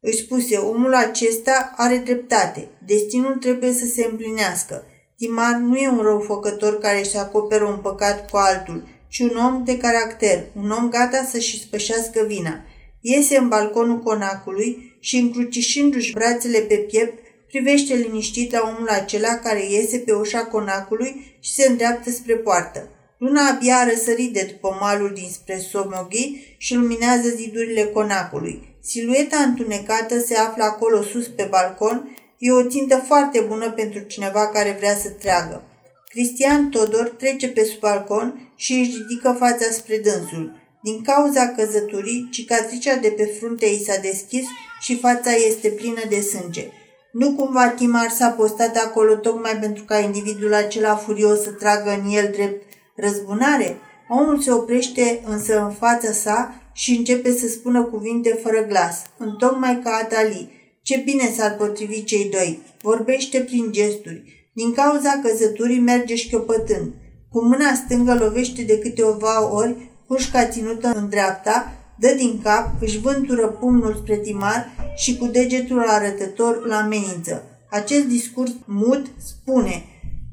Își spuse, omul acesta are dreptate. Destinul trebuie să se împlinească. Timar nu e un răufăcător care își acoperă un păcat cu altul, ci un om de caracter, un om gata să-și spășească vina. Iese în balconul conacului și, încrucișându-și brațele pe piept, privește liniștit la omul acela care iese pe ușa conacului și se îndreaptă spre poartă. Luna abia a răsărit de după malul dinspre Somoghi și luminează zidurile conacului. Silueta întunecată se află acolo sus pe balcon E o țintă foarte bună pentru cineva care vrea să treagă. Cristian Todor trece pe sub balcon și își ridică fața spre dânsul. Din cauza căzăturii, cicatricea de pe frunte i s-a deschis și fața este plină de sânge. Nu cumva Timar s-a postat acolo tocmai pentru ca individul acela furios să tragă în el drept răzbunare? Omul se oprește însă în fața sa și începe să spună cuvinte fără glas, întocmai ca Atali, ce bine s-ar potrivi cei doi. Vorbește prin gesturi. Din cauza căzăturii merge șchiopătând. Cu mâna stângă lovește de câteva ori pușca ținută în dreapta, dă din cap, își vântură pumnul spre timar și cu degetul arătător îl amenință. Acest discurs mut spune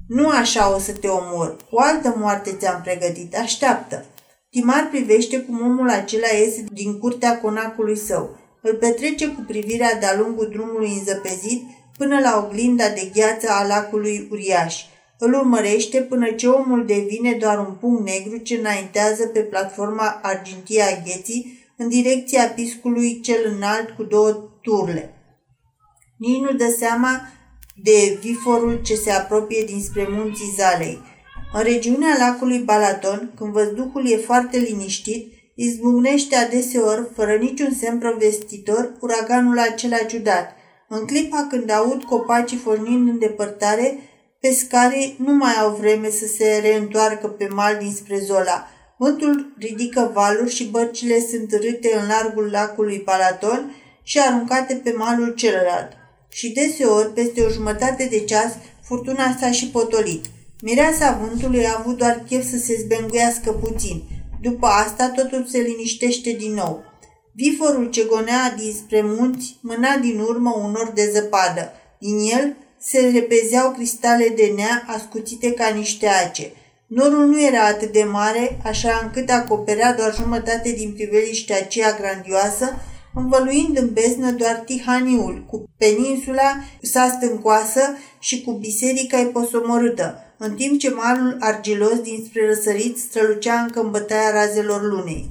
Nu așa o să te omor, o altă moarte ți-am pregătit, așteaptă. Timar privește cum omul acela iese din curtea conacului său. Îl petrece cu privirea de-a lungul drumului înzăpezit până la oglinda de gheață a lacului uriaș. Îl urmărește până ce omul devine doar un punct negru ce înaintează pe platforma argintie a gheții în direcția piscului cel înalt cu două turle. Nici nu dă seama de viforul ce se apropie dinspre munții Zalei. În regiunea lacului Balaton, când văzduhul e foarte liniștit, izbucnește adeseori, fără niciun semn provestitor, uraganul acela ciudat. În clipa când aud copacii fornind în depărtare, pescarii nu mai au vreme să se reîntoarcă pe mal dinspre Zola. Vântul ridică valuri și bărcile sunt râte în largul lacului Palaton și aruncate pe malul celălalt. Și deseori, peste o jumătate de ceas, furtuna s-a și potolit. Mireasa vântului a avut doar chef să se zbenguiască puțin. După asta, totul se liniștește din nou. Viforul ce gonea dinspre munți mâna din urmă un nor de zăpadă. Din el se repezeau cristale de nea ascuțite ca niște ace. Norul nu era atât de mare, așa încât acoperea doar jumătate din priveliștea aceea grandioasă, învăluind în beznă doar Tihaniul, cu peninsula sa stâncoasă și cu biserica eposomorâtă, în timp ce malul argilos dinspre răsărit strălucea încă în bătaia razelor lunei.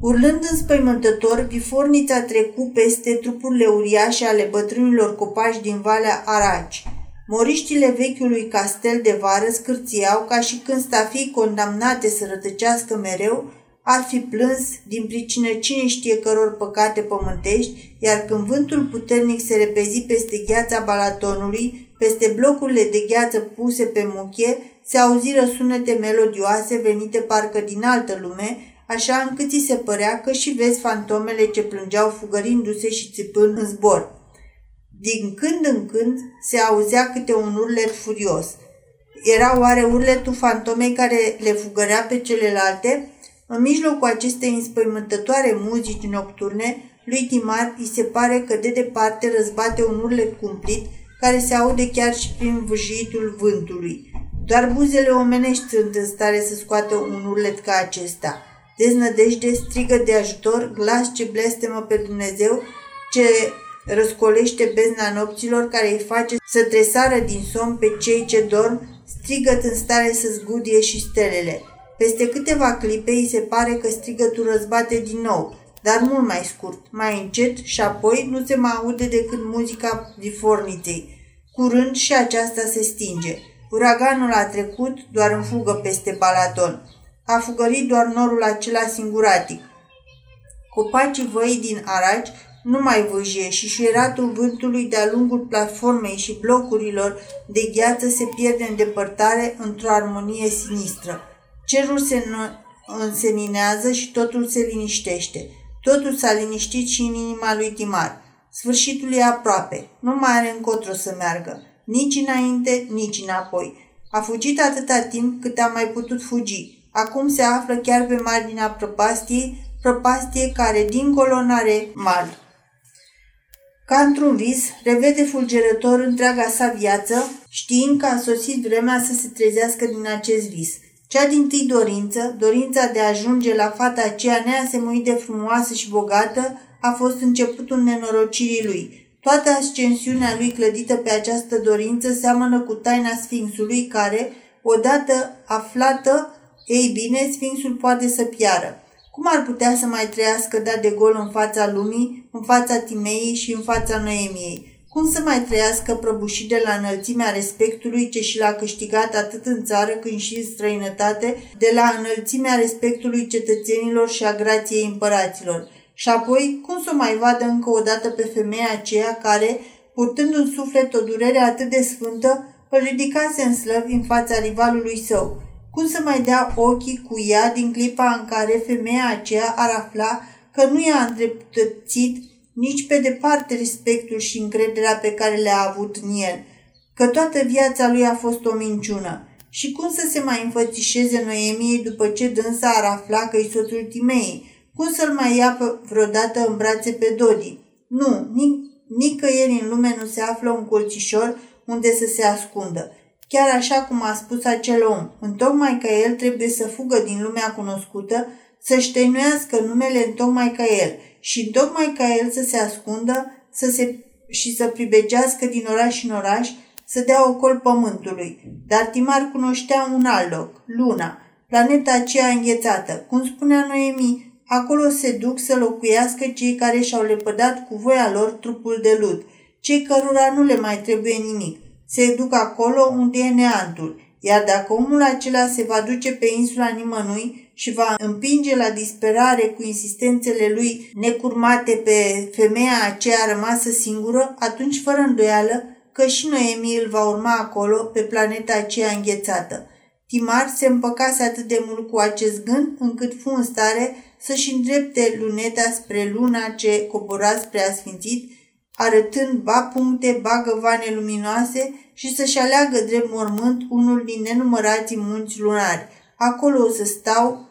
Urlând înspăimântător, bifornița trecu peste trupurile uriașe ale bătrânilor copaci din Valea Araci. Moriștile vechiului castel de vară scârțiau ca și când stafii condamnate să rătăcească mereu, ar fi plâns din pricină cine știe căror păcate pământești, iar când vântul puternic se repezi peste gheața Balatonului, peste blocurile de gheață puse pe muchie, se auziră sunete melodioase venite parcă din altă lume, așa încât ți se părea că și vezi fantomele ce plângeau fugărindu-se și țipând în zbor. Din când în când se auzea câte un urlet furios. Era oare urletul fantomei care le fugărea pe celelalte? În mijlocul acestei înspăimântătoare muzici nocturne, lui Timar îi se pare că de departe răzbate un urlet cumplit care se aude chiar și prin vâjitul vântului. Doar buzele omenești sunt în stare să scoată un urlet ca acesta. Deznădejde, strigă de ajutor, glas ce blestemă pe Dumnezeu, ce răscolește bezna nopților care îi face să tresară din somn pe cei ce dorm, strigăt în stare să zgudie și stelele. Peste câteva clipe îi se pare că strigătul răzbate din nou, dar mult mai scurt, mai încet și apoi nu se mai aude decât muzica diforniței. Curând și aceasta se stinge. Uraganul a trecut doar în fugă peste Balaton. A fugărit doar norul acela singuratic. Copacii văi din Araci nu mai vâjie și șuieratul vântului de-a lungul platformei și blocurilor de gheață se pierde în depărtare într-o armonie sinistră. Cerul se înseninează și totul se liniștește. Totul s-a liniștit și în inima lui Timar. Sfârșitul e aproape. Nu mai are încotro să meargă. Nici înainte, nici înapoi. A fugit atâta timp cât a mai putut fugi. Acum se află chiar pe marginea prăpastiei, prăpastie care dincolo n-are mal. Ca într-un vis, revede fulgerător întreaga sa viață, știind că a sosit vremea să se trezească din acest vis – cea din tâi dorință, dorința de a ajunge la fata aceea neasemuit de frumoasă și bogată, a fost începutul nenorocirii lui. Toată ascensiunea lui clădită pe această dorință seamănă cu taina Sfinxului care, odată aflată, ei bine, Sfinxul poate să piară. Cum ar putea să mai trăiască dat de gol în fața lumii, în fața Timeii și în fața Noemiei? Cum să mai trăiască prăbușit de la înălțimea respectului ce și l-a câștigat atât în țară cât și în străinătate, de la înălțimea respectului cetățenilor și a grației împăraților? Și apoi, cum să o mai vadă încă o dată pe femeia aceea care, purtând în suflet o durere atât de sfântă, îl ridicase în slăvi în fața rivalului său? Cum să mai dea ochii cu ea din clipa în care femeia aceea ar afla că nu i-a îndreptățit nici pe departe respectul și încrederea pe care le-a avut în el, că toată viața lui a fost o minciună. Și cum să se mai înfățișeze Noemiei după ce dânsa ar afla că-i soțul Timei? Cum să-l mai ia pe, vreodată în brațe pe Dodi? Nu, nic- nicăieri în lume nu se află un colțișor unde să se ascundă. Chiar așa cum a spus acel om, întocmai că el trebuie să fugă din lumea cunoscută, să-și numele întocmai ca el – și tocmai ca el să se ascundă să se, și să pribegească din oraș în oraș, să dea ocol pământului. Dar Timar cunoștea un alt loc, Luna, planeta aceea înghețată. Cum spunea Noemi, acolo se duc să locuiască cei care și-au lepădat cu voia lor trupul de lut, cei cărora nu le mai trebuie nimic. Se duc acolo unde e neantul, iar dacă omul acela se va duce pe insula nimănui, și va împinge la disperare cu insistențele lui necurmate pe femeia aceea rămasă singură, atunci fără îndoială că și Noemi îl va urma acolo, pe planeta aceea înghețată. Timar se împăcase atât de mult cu acest gând, încât fu în stare să-și îndrepte luneta spre luna ce cobora spre asfințit, arătând ba puncte, ba găvane luminoase și să-și aleagă drept mormânt unul din nenumărații munți lunari. Acolo o să stau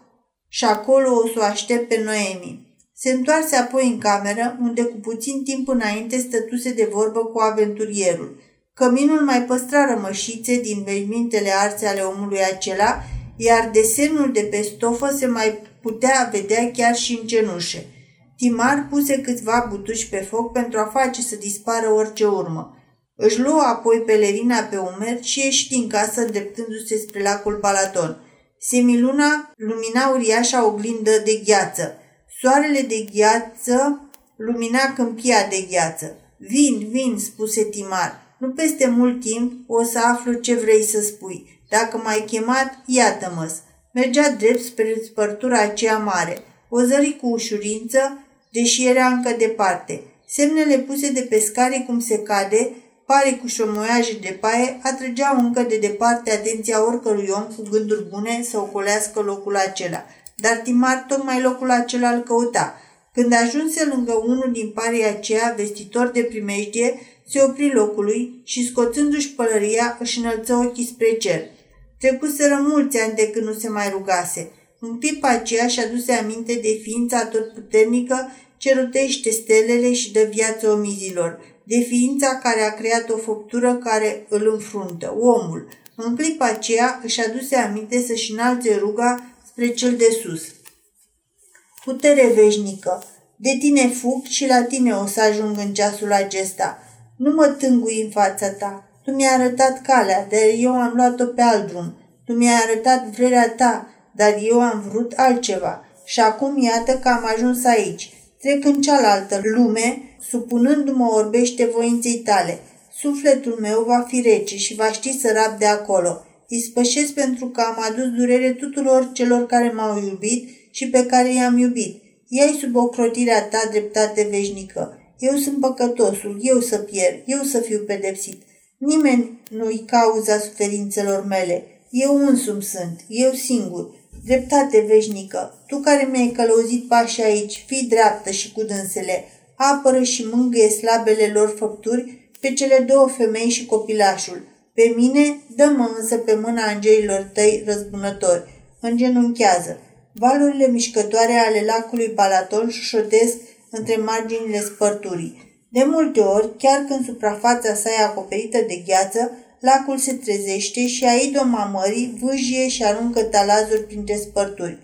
și acolo o să o aștept pe Noemi. Se întoarse apoi în cameră, unde cu puțin timp înainte stătuse de vorbă cu aventurierul. Căminul mai păstra rămășițe din veșmintele arse ale omului acela, iar desenul de pe stofă se mai putea vedea chiar și în cenușe. Timar puse câțiva butuși pe foc pentru a face să dispară orice urmă. Își luă apoi pelerina pe umer și ieși din casă îndreptându-se spre lacul Balaton. Semiluna lumina uriașa oglindă de gheață. Soarele de gheață lumina câmpia de gheață. Vin, vin, spuse Timar. Nu peste mult timp o să aflu ce vrei să spui. Dacă m-ai chemat, iată-mă Mergea drept spre spărtura aceea mare. O zări cu ușurință, deși era încă departe. Semnele puse de pescare cum se cade, pare cu șomoiaje de paie, atrăgeau încă de departe atenția oricărui om cu gânduri bune să ocolească locul acela. Dar Timar tocmai locul acela îl căuta. Când ajunse lângă unul din parii aceea, vestitor de primejdie, se opri locului și, scoțându-și pălăria, își înălță ochii spre cer. Trecuseră mulți ani de când nu se mai rugase. În clipa aceea și aduse aminte de ființa totputernică ce rotește stelele și dă viață omizilor, de ființa care a creat o făptură care îl înfruntă, omul. În clipa aceea își aduse aminte să-și înalțe ruga spre cel de sus. Putere veșnică, de tine fug și la tine o să ajung în ceasul acesta. Nu mă tângui în fața ta, tu mi-ai arătat calea, dar eu am luat-o pe alt drum. Tu mi-ai arătat vrerea ta, dar eu am vrut altceva. Și acum iată că am ajuns aici. Trec în cealaltă lume, supunându-mă orbește voinței tale. Sufletul meu va fi rece și va ști să rab de acolo. Îi spășesc pentru că am adus durere tuturor celor care m-au iubit și pe care i-am iubit. Ia-i sub ocrotirea ta dreptate veșnică. Eu sunt păcătosul, eu să pierd, eu să fiu pedepsit. Nimeni nu-i cauza suferințelor mele. Eu însumi sunt, eu singur. Dreptate veșnică, tu care mi-ai călăuzit pașii aici, fii dreaptă și cu dânsele, apără și mângâie slabele lor făpturi pe cele două femei și copilașul. Pe mine, dă-mă însă pe mâna angelilor tăi răzbunători. Îngenunchează. Valurile mișcătoare ale lacului Balaton șușotesc între marginile spărturii. De multe ori, chiar când suprafața sa e acoperită de gheață, lacul se trezește și aidoma mării vâjie și aruncă talazuri printre spărturi.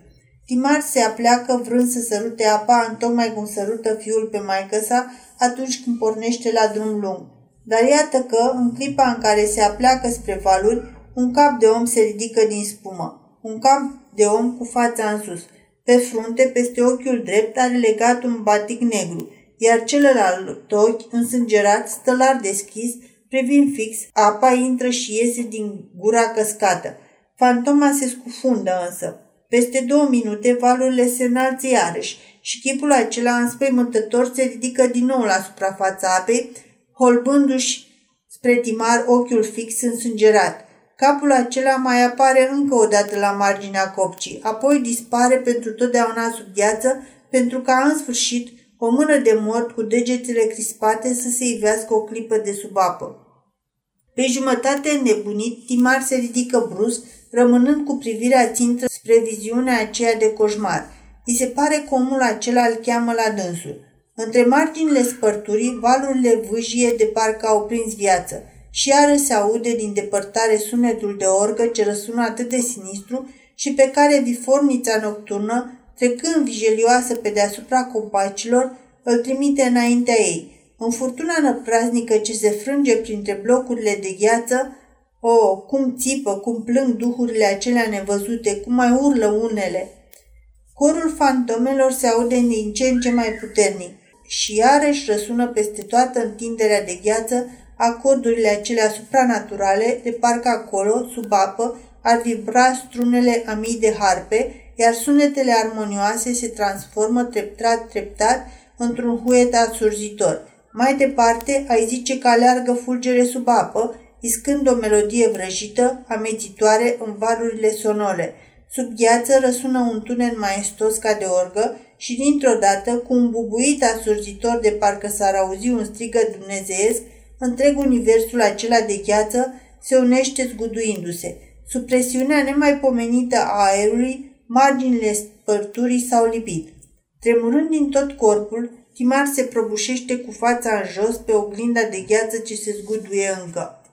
Timar se apleacă vrând să sărute apa în tocmai cum sărută fiul pe maică sa atunci când pornește la drum lung. Dar iată că, în clipa în care se apleacă spre valuri, un cap de om se ridică din spumă. Un cap de om cu fața în sus. Pe frunte, peste ochiul drept, are legat un batic negru iar celălalt ochi, însângerat, stălar deschis, privind fix, apa intră și iese din gura căscată. Fantoma se scufundă însă. Peste două minute valurile se înalță iarăși și chipul acela înspăimântător se ridică din nou la suprafața apei, holbându-și spre timar ochiul fix însângerat. Capul acela mai apare încă o dată la marginea copcii, apoi dispare pentru totdeauna sub gheață, pentru ca în sfârșit o mână de mort cu degetele crispate să se ivească o clipă de sub apă. Pe jumătate nebunit, Timar se ridică brusc, rămânând cu privirea țintă spre viziunea aceea de coșmar. I se pare că omul acela îl cheamă la dânsul. Între marginile spărturii, valurile vâjie de parcă au prins viață și iară se aude din depărtare sunetul de orgă ce răsună atât de sinistru și pe care vifornița nocturnă trecând vijelioasă pe deasupra compacilor, îl trimite înaintea ei. În furtuna năpraznică ce se frânge printre blocurile de gheață, o, oh, cum țipă, cum plâng duhurile acelea nevăzute, cum mai urlă unele. Corul fantomelor se aude din ce în ce mai puternic și iarăși răsună peste toată întinderea de gheață acordurile acelea supranaturale, de parcă acolo, sub apă, ar vibra strunele a mii de harpe, iar sunetele armonioase se transformă treptat, treptat într-un huet asurzitor. Mai departe, ai zice că aleargă fulgere sub apă, iscând o melodie vrăjită, amețitoare în valurile sonole. Sub gheață răsună un tunen maestos ca de orgă și dintr-o dată, cu un bubuit asurzitor de parcă s-ar auzi un strigă dumnezeiesc, întreg universul acela de gheață se unește zguduindu-se. Sub presiunea nemaipomenită a aerului, marginile spărturii s-au lipit. Tremurând din tot corpul, Timar se prăbușește cu fața în jos pe oglinda de gheață ce se zguduie încă.